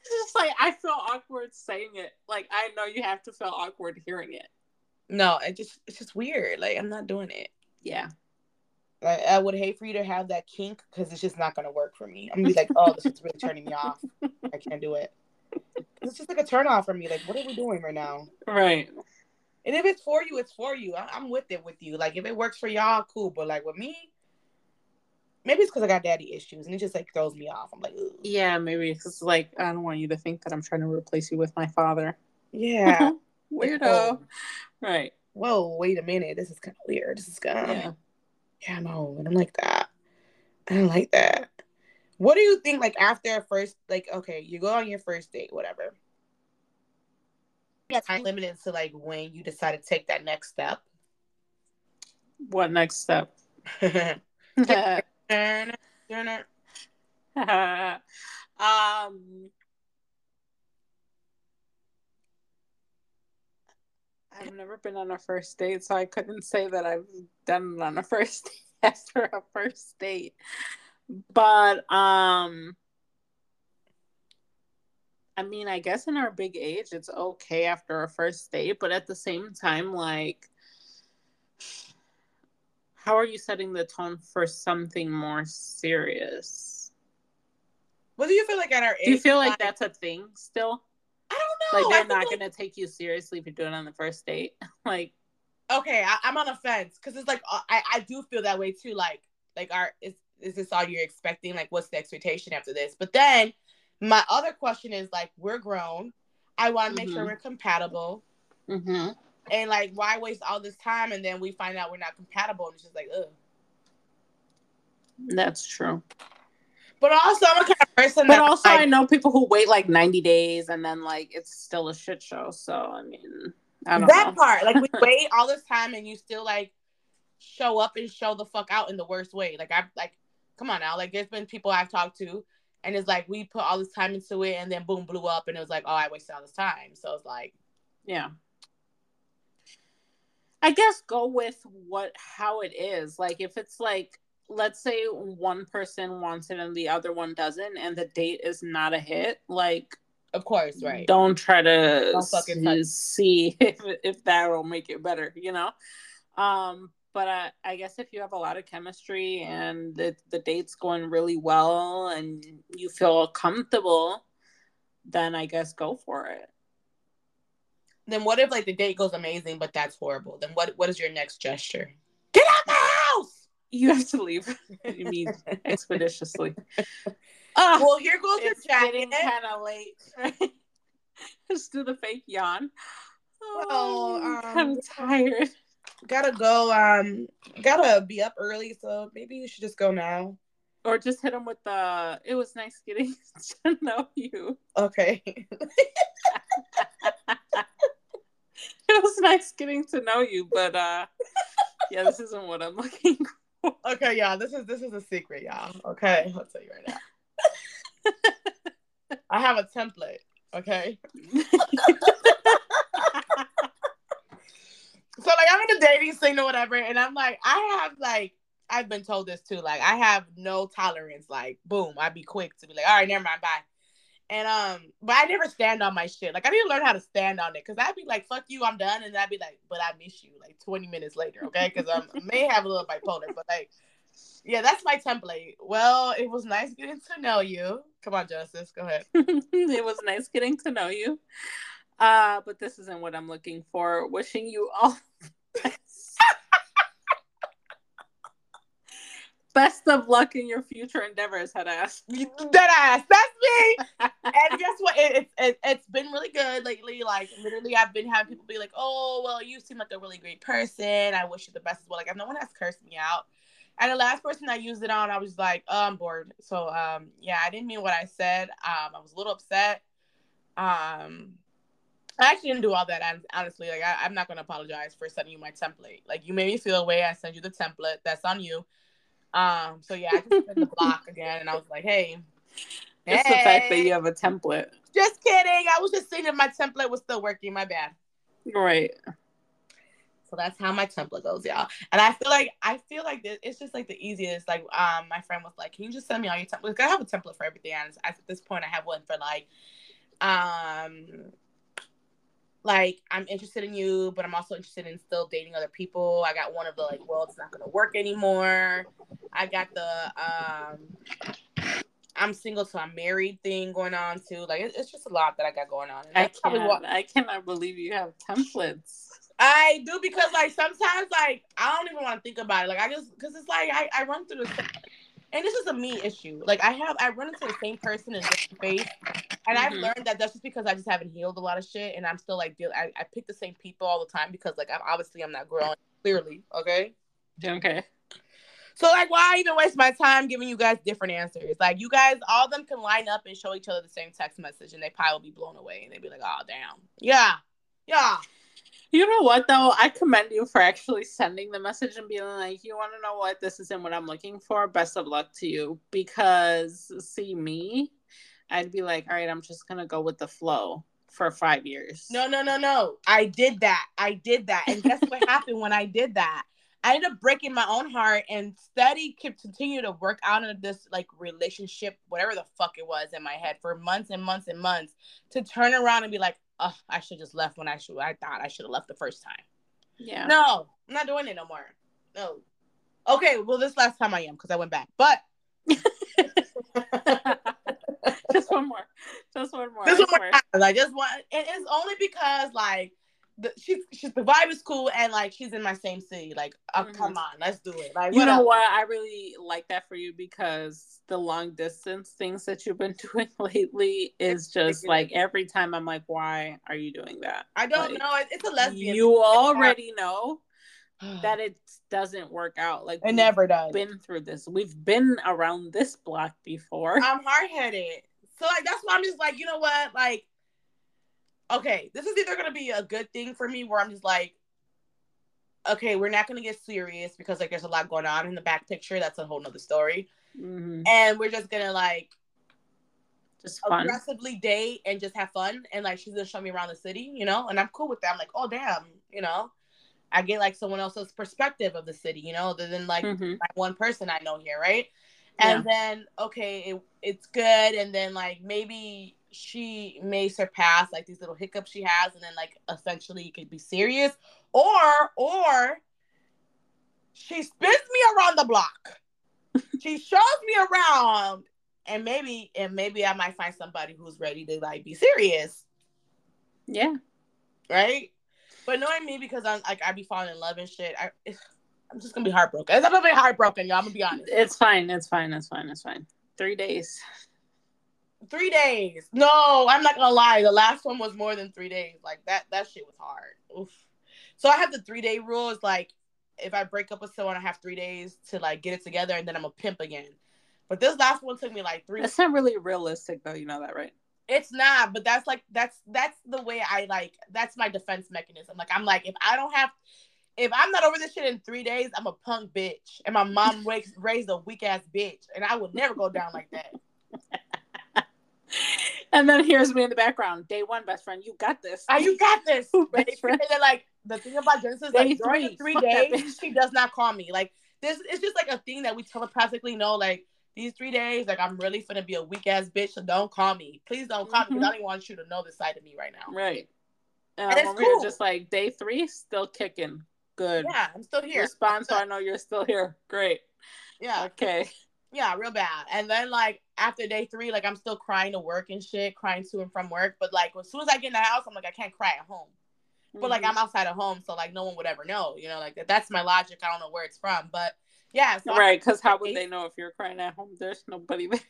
It's just like I feel awkward saying it. Like I know you have to feel awkward hearing it. No, it just it's just weird. Like I'm not doing it. Yeah. I, I would hate for you to have that kink because it's just not gonna work for me. I'm gonna be like, oh, this is really turning me off. I can't do it it's just like a turn off for me. Like, what are we doing right now? Right. And if it's for you, it's for you. I- am with it with you. Like, if it works for y'all, cool. But like with me, maybe it's because I got daddy issues, and it just like throws me off. I'm like, Ugh. yeah, maybe it's like I don't want you to think that I'm trying to replace you with my father. Yeah. Weirdo. Whoa. Right. Whoa, wait a minute. This is kind of weird. This is kind of yeah. Yeah, no, I don't like that. I don't like that. What do you think? Like after a first, like okay, you go on your first date, whatever. Yeah, time limited to like when you decide to take that next step. What next step? um, I've never been on a first date, so I couldn't say that I've done it on a first date after a first date. But um I mean, I guess in our big age it's okay after a first date, but at the same time like how are you setting the tone for something more serious? What do you feel like at our age? Do you feel like, like that's a thing still? I don't know. Like they're not like... gonna take you seriously if you do it on the first date. like, okay, I, am on a fence because it's like uh, I I do feel that way too. Like like our it's is this all you're expecting? Like, what's the expectation after this? But then my other question is like, we're grown. I want to make mm-hmm. sure we're compatible. Mm-hmm. And like, why waste all this time and then we find out we're not compatible and it's just like, ugh. That's true. But also, I'm a kind of person. But also, like, I know people who wait like 90 days and then like it's still a shit show. So I mean, that know. part, like we wait all this time and you still like show up and show the fuck out in the worst way. Like I like, come on now. Like there's been people I've talked to, and it's like we put all this time into it, and then boom, blew up, and it was like, oh, I wasted all this time. So it's like, yeah. I guess go with what how it is. Like if it's like let's say one person wants it and the other one doesn't and the date is not a hit, like of course, right. Don't try to don't fucking see if if that will make it better, you know. Um, but I, I guess if you have a lot of chemistry and the the date's going really well and you feel comfortable, then I guess go for it. Then what if like the date goes amazing, but that's horrible? Then what what is your next gesture? Get out of my house! You have to leave. you mean expeditiously. Uh, well, here goes your jacket. Getting kind of late. Just do the fake yawn. Oh, well, um, I'm tired. Gotta go. Um, gotta be up early, so maybe you should just go now. Or just hit him with the. It was nice getting to know you. Okay. it was nice getting to know you, but uh, yeah, this isn't what I'm looking for. Okay, yeah, this is this is a secret, y'all. Okay, I'll tell you right now. I have a template, okay? So like I'm in a dating scene or whatever, and I'm like, I have like I've been told this too, like I have no tolerance, like boom, I'd be quick to be like, all right, never mind, bye. And um, but I never stand on my shit. Like I need to learn how to stand on it because I'd be like, "Fuck you, I'm done," and I'd be like, "But I miss you," like 20 minutes later, okay? Because I may have a little bipolar, but like yeah, that's my template. Well, it was nice getting to know you. Come on, Justice, go ahead. it was nice getting to know you. Uh, but this isn't what I'm looking for. Wishing you all best of luck in your future endeavors, head ass. Dead ass. That's me. and guess what? It, it, it, it's been really good lately. Like, literally, I've been having people be like, oh, well, you seem like a really great person. I wish you the best as well. Like, no one has cursed me out. And the last person I used it on, I was like, oh, I'm bored. So um, yeah, I didn't mean what I said. Um, I was a little upset. Um, I actually didn't do all that. Honestly, like I, am not gonna apologize for sending you my template. Like you made me feel way. I sent you the template. That's on you. Um, so yeah, I just sent the block again, and I was like, hey. It's hey. the fact that you have a template. Just kidding. I was just saying that my template was still working. My bad. Right. So that's how my template goes, y'all. And I feel like I feel like this, it's just like the easiest. Like um, my friend was like, "Can you just send me all your templates?" I have a template for everything. And at this point, I have one for like, um, like I'm interested in you, but I'm also interested in still dating other people. I got one of the like, well, it's not gonna work anymore. I got the um, I'm single, so I'm married thing going on too. Like it's just a lot that I got going on. I can't. What, I cannot believe you have templates. I do because like sometimes like I don't even want to think about it. Like I just because it's like I, I run through the and this is a me issue. Like I have I run into the same person in different face, and mm-hmm. I've learned that that's just because I just haven't healed a lot of shit, and I'm still like deal. I, I pick the same people all the time because like I'm obviously I'm not growing clearly. Okay. Okay. So like, why even waste my time giving you guys different answers? Like, you guys, all of them can line up and show each other the same text message, and they probably will be blown away, and they'd be like, "Oh, damn, yeah, yeah." You know what though? I commend you for actually sending the message and being like, "You want to know what? This isn't what I'm looking for. Best of luck to you." Because see me, I'd be like, "All right, I'm just gonna go with the flow." For five years. No, no, no, no. I did that. I did that. And guess what happened when I did that? I ended up breaking my own heart and study kept continue to work out of this like relationship, whatever the fuck it was in my head for months and months and months to turn around and be like, oh, I should just left when I should. I thought I should have left the first time. Yeah. No, I'm not doing it no more. No. Okay, well, this last time I am because I went back, but. just one more. Just one more. Just one more. Like just one. It is only because like the, she's she's the vibe is cool and like she's in my same city. Like, oh, mm-hmm. come on, let's do it. Like, you know what? I really like that for you because the long distance things that you've been doing lately is just like every time I'm like, why are you doing that? I don't like, know. It's a lesbian. You already know that it doesn't work out. Like it never does. Been through this. We've been around this block before. I'm hard headed, so like that's why I'm just like, you know what, like okay, this is either gonna be a good thing for me where I'm just like, okay, we're not gonna get serious because like there's a lot going on in the back picture. That's a whole nother story. Mm-hmm. And we're just gonna like just fun. aggressively date and just have fun. And like she's gonna show me around the city, you know, and I'm cool with that. I'm like, oh damn, you know. I get like someone else's perspective of the city, you know, other than like mm-hmm. one person I know here, right? And yeah. then okay, it, it's good, and then like maybe she may surpass like these little hiccups she has, and then like essentially it could be serious, or or she spins me around the block. she shows me around, and maybe and maybe I might find somebody who's ready to like be serious. Yeah. Right. But knowing me because I'm like I'd be falling in love and shit, I I'm just gonna be heartbroken. I'm gonna be heartbroken, y'all. I'm gonna be honest. It's fine. It's fine. It's fine. It's fine. Three days. Three days. No, I'm not gonna lie. The last one was more than three days. Like that. That shit was hard. Oof. So I have the three day rule. Is like if I break up with someone, I have three days to like get it together, and then I'm a pimp again. But this last one took me like three. That's not really realistic, though. You know that, right? It's not, but that's like that's that's the way I like. That's my defense mechanism. Like I'm like, if I don't have, if I'm not over this shit in three days, I'm a punk bitch, and my mom raised raised a weak ass bitch, and I would never go down like that. and then here's me in the background. Day one, best friend, you got this. Ah, you got this. Best and then like the thing about Genesis, like during the three days, she does not call me. Like this, it's just like a thing that we telepathically know. Like these three days, like I'm really gonna be a weak ass bitch, so don't call me. Please don't call mm-hmm. me I don't want you to know this side of me right now. Right. Um, and it's cool. just like day three, still kicking. Good. Yeah, I'm still here. Respond so I know you're still here. Great. Yeah. Okay. Yeah, real bad. And then like after day three, like I'm still crying to work and shit, crying to and from work. But like as soon as I get in the house, I'm like I can't cry at home. Mm-hmm. But like mm-hmm. I'm outside of home, so like no one would ever know. You know, like that's my logic. I don't know where it's from, but yeah. So right, because how would they know if you're crying at home? There's nobody there.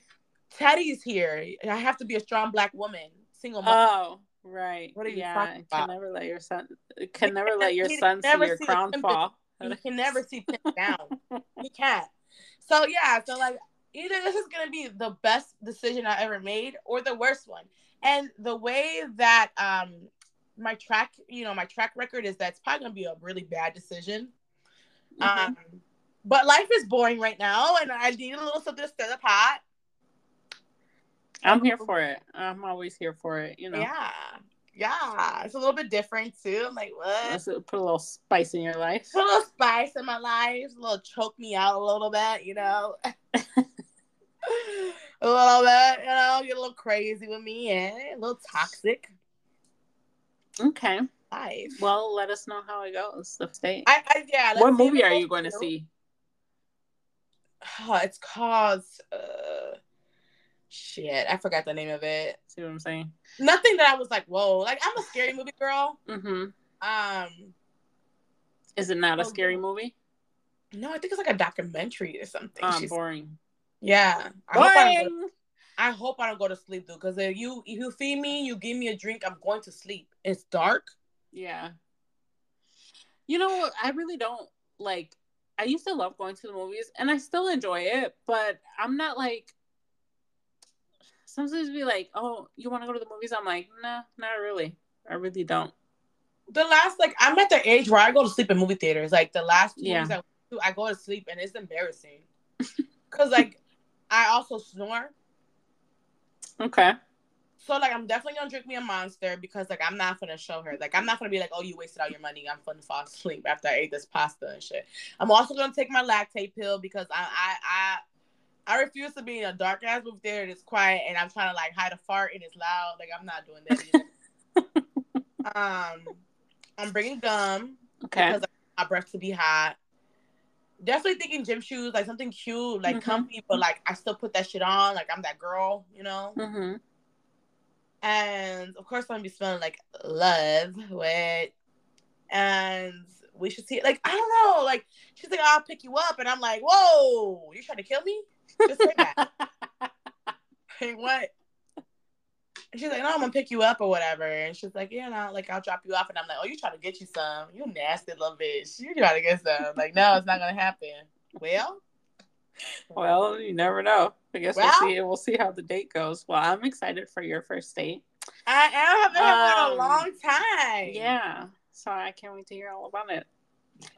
Teddy's here. I have to be a strong black woman, single mom. Oh, right. What are you yeah, talking about? Can never let your son. Can never let your son see your crown fall. You can never see pimp down. he can't. So yeah. So like, either this is gonna be the best decision I ever made, or the worst one. And the way that um my track, you know, my track record is that's probably gonna be a really bad decision. Mm-hmm. Um but life is boring right now, and I need a little something to stir the pot. I'm here for it. I'm always here for it. You know. Yeah, yeah. It's a little bit different too. I'm like, what? Put a little spice in your life. Put a little spice in my life. A little choke me out a little bit. You know. a little bit. You know, get a little crazy with me, and a little toxic. Okay. Life. Well, let us know how it goes. The state. I, I yeah. What movie are you going to see? oh, it's called uh, shit. I forgot the name of it. See what I'm saying? Nothing that I was like, whoa. Like I'm a scary movie girl. Mm-hmm. Um, is it not a scary movie? No, I think it's like a documentary or something. Oh, She's, boring. Yeah. Boring. I hope, go, I hope I don't go to sleep though, because if you if you feed me, you give me a drink, I'm going to sleep. It's dark. Yeah. You know, I really don't like I used to love going to the movies and I still enjoy it, but I'm not like sometimes be like, Oh, you wanna go to the movies? I'm like, nah, not really. I really don't. The last like I'm at the age where I go to sleep in movie theaters. Like the last yeah. movies I, I go to sleep and it's embarrassing. Cause like I also snore. Okay. So like I'm definitely gonna drink me a monster because like I'm not gonna show her. Like I'm not gonna be like, oh, you wasted all your money. I'm gonna fall asleep after I ate this pasta and shit. I'm also gonna take my Lactaid pill because I I I, I refuse to be in a dark ass movie theater that's quiet and I'm trying to like hide a fart and it's loud. Like I'm not doing that. um, I'm bringing gum okay. because I want my breath to be hot. Definitely thinking gym shoes, like something cute, like mm-hmm. comfy, but like I still put that shit on. Like I'm that girl, you know. Mm-hmm and of course I'm gonna be smelling like love, wet, and we should see it. Like I don't know, like she's like, I'll pick you up, and I'm like, whoa, you trying to kill me? Just say that. like what? And she's like, no, I'm gonna pick you up or whatever. And she's like, yeah, no, like I'll drop you off. And I'm like, oh, you trying to get you some? You nasty little bitch. You trying to get some? Like, no, it's not gonna happen. Well, well, you never know. I guess well, we'll see. We'll see how the date goes. Well, I'm excited for your first date. I i haven't um, in a long time. Yeah, so I can't wait to hear all about it.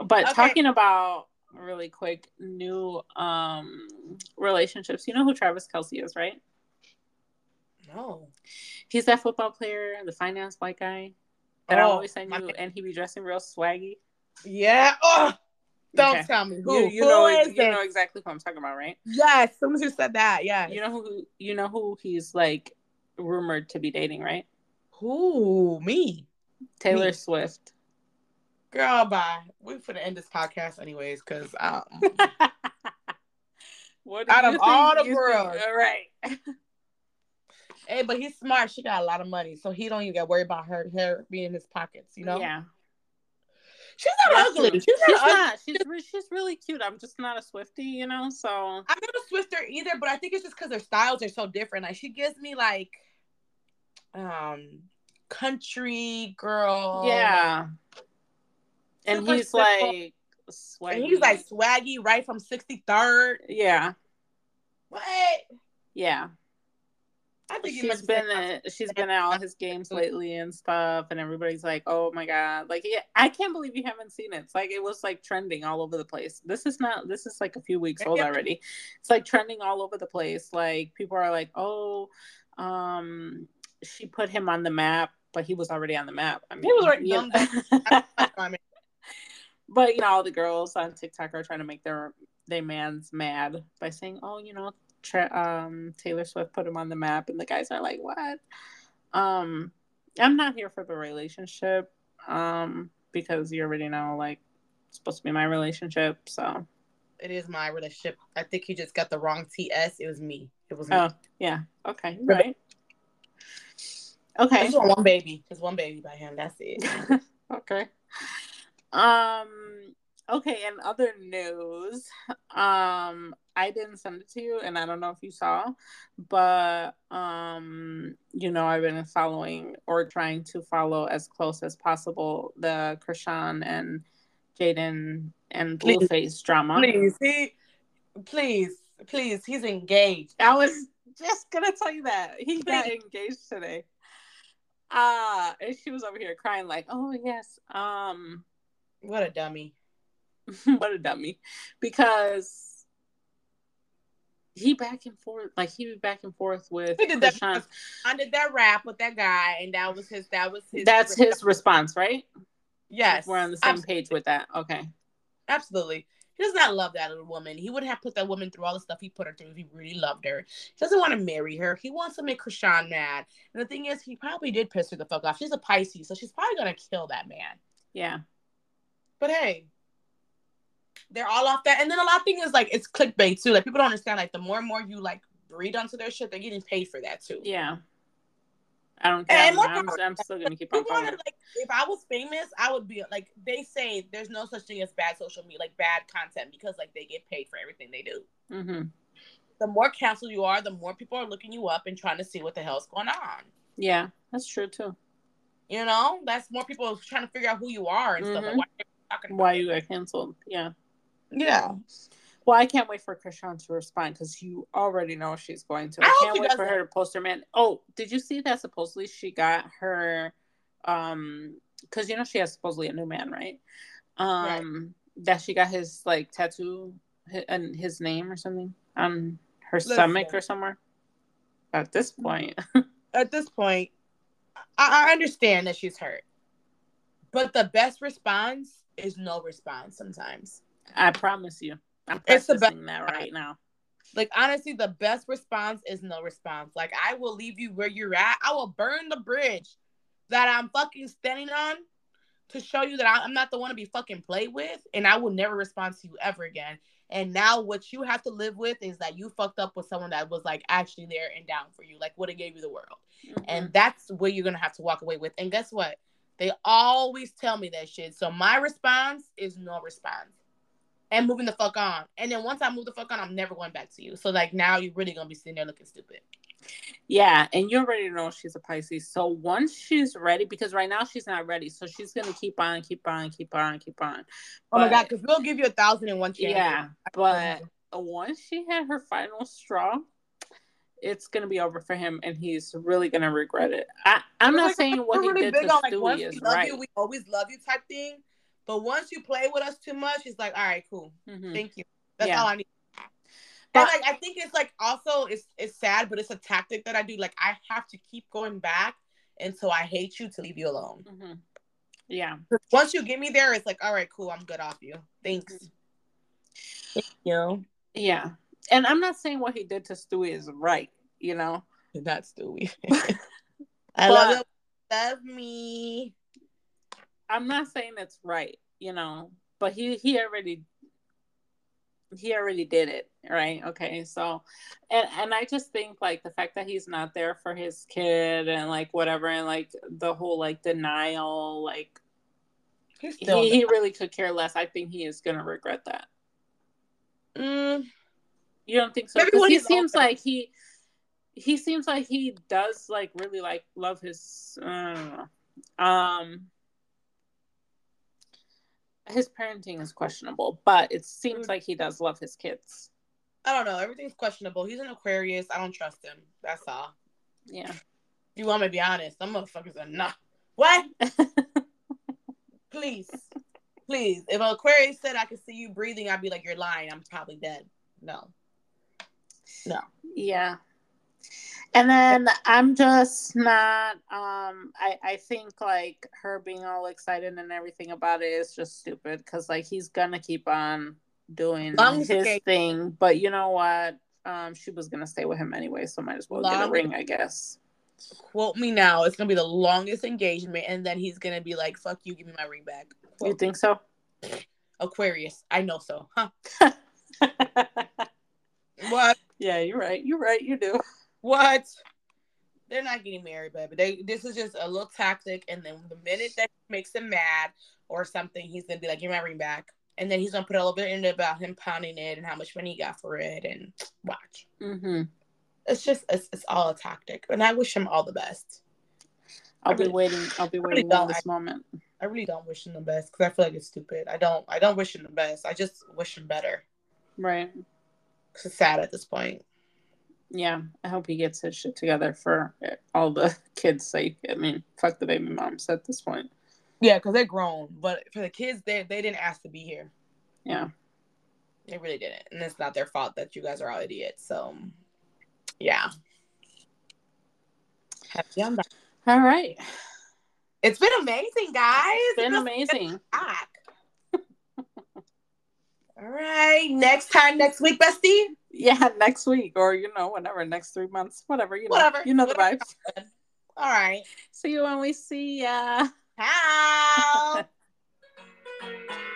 But okay. talking about really quick new um relationships, you know who Travis Kelce is, right? No. He's that football player, the finance white guy that oh, I always send you, and he be dressing real swaggy. Yeah. Oh, don't okay. tell me who. You, you who know, you it? know exactly who I'm talking about, right? Yes. Someone who said that. Yeah. You know who? You know who he's like rumored to be dating, right? Who? Me. Taylor me. Swift. Girl, bye. We are gonna end this podcast anyways, because um, out of all the world, all right. hey, but he's smart. She got a lot of money, so he don't even get worried about her hair being in his pockets. You know? Yeah. She's not That's ugly. She's, she's not. not. She's re- she's really cute. I'm just not a Swiftie, you know. So I'm not a Swifter either, but I think it's just because their styles are so different. Like she gives me like, um, country girl. Yeah. And he's like swaggy. And he's like swaggy right from 63rd. Yeah. What? Yeah. I think she's been at, she's been at all his games lately and stuff, and everybody's like, "Oh my god!" Like, yeah, I can't believe you haven't seen it. It's like it was like trending all over the place. This is not. This is like a few weeks old already. It's like trending all over the place. Like people are like, "Oh, um, she put him on the map, but he was already on the map." I mean, he was already yeah. But you know, all the girls on TikTok are trying to make their their man's mad by saying, "Oh, you know, um, Taylor Swift put him on the map, and the guys are like, "What?" Um, I'm not here for the relationship, um, because you already know, like, it's supposed to be my relationship, so it is my relationship. I think he just got the wrong TS. It was me. It was me. Oh, yeah. Okay. Right. Okay. Just one baby. Just one baby by him. That's it. okay. Um. Okay. In other news, um, I didn't send it to you, and I don't know if you saw, but um, you know, I've been following or trying to follow as close as possible the Chrisean and Jaidyn and Blueface drama. Please, he, please, please, he's engaged. I was just gonna tell you that he got engaged today. Uh and she was over here crying like, "Oh yes, um, what a dummy." what a dummy. Because he back and forth like he be back and forth with he did that I did that rap with that guy and that was his that was his that's response. his response right? Yes. We're on the same absolutely. page with that. Okay. Absolutely. He does not love that little woman. He wouldn't have put that woman through all the stuff he put her through if he really loved her. He doesn't want to marry her. He wants to make Chrisean mad. And the thing is he probably did piss her the fuck off. She's a Pisces so she's probably gonna kill that man. Yeah but hey they're all off that. And then a lot of things is like it's clickbait too. Like people don't understand. Like the more and more you like read onto their shit, they're getting paid for that too. Yeah. I don't care. And I'm, I'm, still gonna keep on following. Like, if I was famous, I would be like they say. There's no such thing as bad social media, like bad content, because like they get paid for everything they do. Mm-hmm. The more canceled you are, the more people are looking you up and trying to see what the hell's going on. Yeah, that's true too. You know, that's more people trying to figure out who you are and mm-hmm. stuff. Like, why, why you got canceled? Yeah. Yeah. Well, I can't wait for Chrisean to respond because you already know she's going to. I, I can't wait for her to post her man. Oh, did you see that? Supposedly she got her, um, because you know she has supposedly a new man, right? Um, right. that she got his like tattoo and his, his name or something on her Listen. stomach or somewhere. At this point, at this point, I, I understand that she's hurt, but the best response is no response sometimes. I promise you. I'm it's the best that right now. Like honestly, the best response is no response. Like I will leave you where you're at. I will burn the bridge that I'm fucking standing on to show you that I'm not the one to be fucking played with, and I will never respond to you ever again. And now what you have to live with is that you fucked up with someone that was like actually there and down for you, like would have gave you the world. Mm-hmm. And that's where you're gonna have to walk away with. And guess what? They always tell me that shit. So my response is no response and moving the fuck on. And then once I move the fuck on, I'm never going back to you. So like now you're really gonna be sitting there looking stupid. Yeah, and you already know she's a Pisces. So once she's ready, because right now she's not ready, so she's gonna keep on, keep on, keep on, keep on. But, oh my god, because we'll give you a thousand and one chance. Yeah, but once she had her final straw, it's gonna be over for him, and he's really gonna regret it. I, I'm not like, saying what he did to on, like, Stewie is right. You, we always love you type thing, but once you play with us too much, it's like, all right, cool, mm-hmm. thank you. That's yeah. all I need. But, and like I think it's like also it's it's sad, but it's a tactic that I do. Like I have to keep going back until I hate you to leave you alone. Mm-hmm. Yeah. Once you get me there, it's like, all right, cool, I'm good off you. Thanks. Mm-hmm. Thank you. Yeah. And I'm not saying what he did to Stewie is right, you know. Not Stewie. I but, love you. Love me. I'm not saying it's right, you know, but he he already he already did it right okay so and and i just think like the fact that he's not there for his kid and like whatever and like the whole like denial like he, he really could care less i think he is gonna regret that mm. You don't think so because he seems like he he seems like he does like really like love his uh, um his parenting is questionable, but it seems like he does love his kids. I don't know. Everything's questionable. He's an Aquarius. I don't trust him. That's all. Yeah. You want me to be honest? Some motherfuckers are not. What? Please. Please. If an Aquarius said I could see you breathing, I'd be like, you're lying. I'm probably dead. No. No. Yeah. And then i'm just not um i i think like her being all excited and everything about it is just stupid because like he's gonna keep on doing Long his okay. thing but you know what? Um she was gonna stay with him anyway so might as well Long- get a ring i guess. Quote me now it's gonna be the longest engagement and then he's gonna be like fuck you give me my ring back. Quote. you think so? Aquarius. I know so. Huh what yeah you're right you're right you do what? They're not getting married, baby. They this is just a little tactic, and then the minute that makes him mad or something, he's gonna be like, "Give my ring back," and then he's gonna put a little bit in about him pounding it and how much money he got for it, and watch. Mm-hmm. It's just it's, it's all a tactic, and I wish him all the best. I'll really, be waiting. I'll be waiting really this I, moment. I really don't wish him the best because I feel like it's stupid. I don't. I don't wish him the best. I just wish him better. Right. It's sad at this point yeah, I hope he gets his shit together for all the kids' sake. I mean, fuck the baby moms at this point. Yeah, because they're grown, but for the kids, they they didn't ask to be here. Yeah, they really didn't, and it's not their fault that you guys are all idiots. So, yeah. Happy on that. All right. It's been amazing, guys. It's been amazing. All right. Next time, next week, bestie. Yeah, next week or you know, whenever, next three months, whatever, you know. Whatever. You know the vibes. All right. See you when we see ya. How.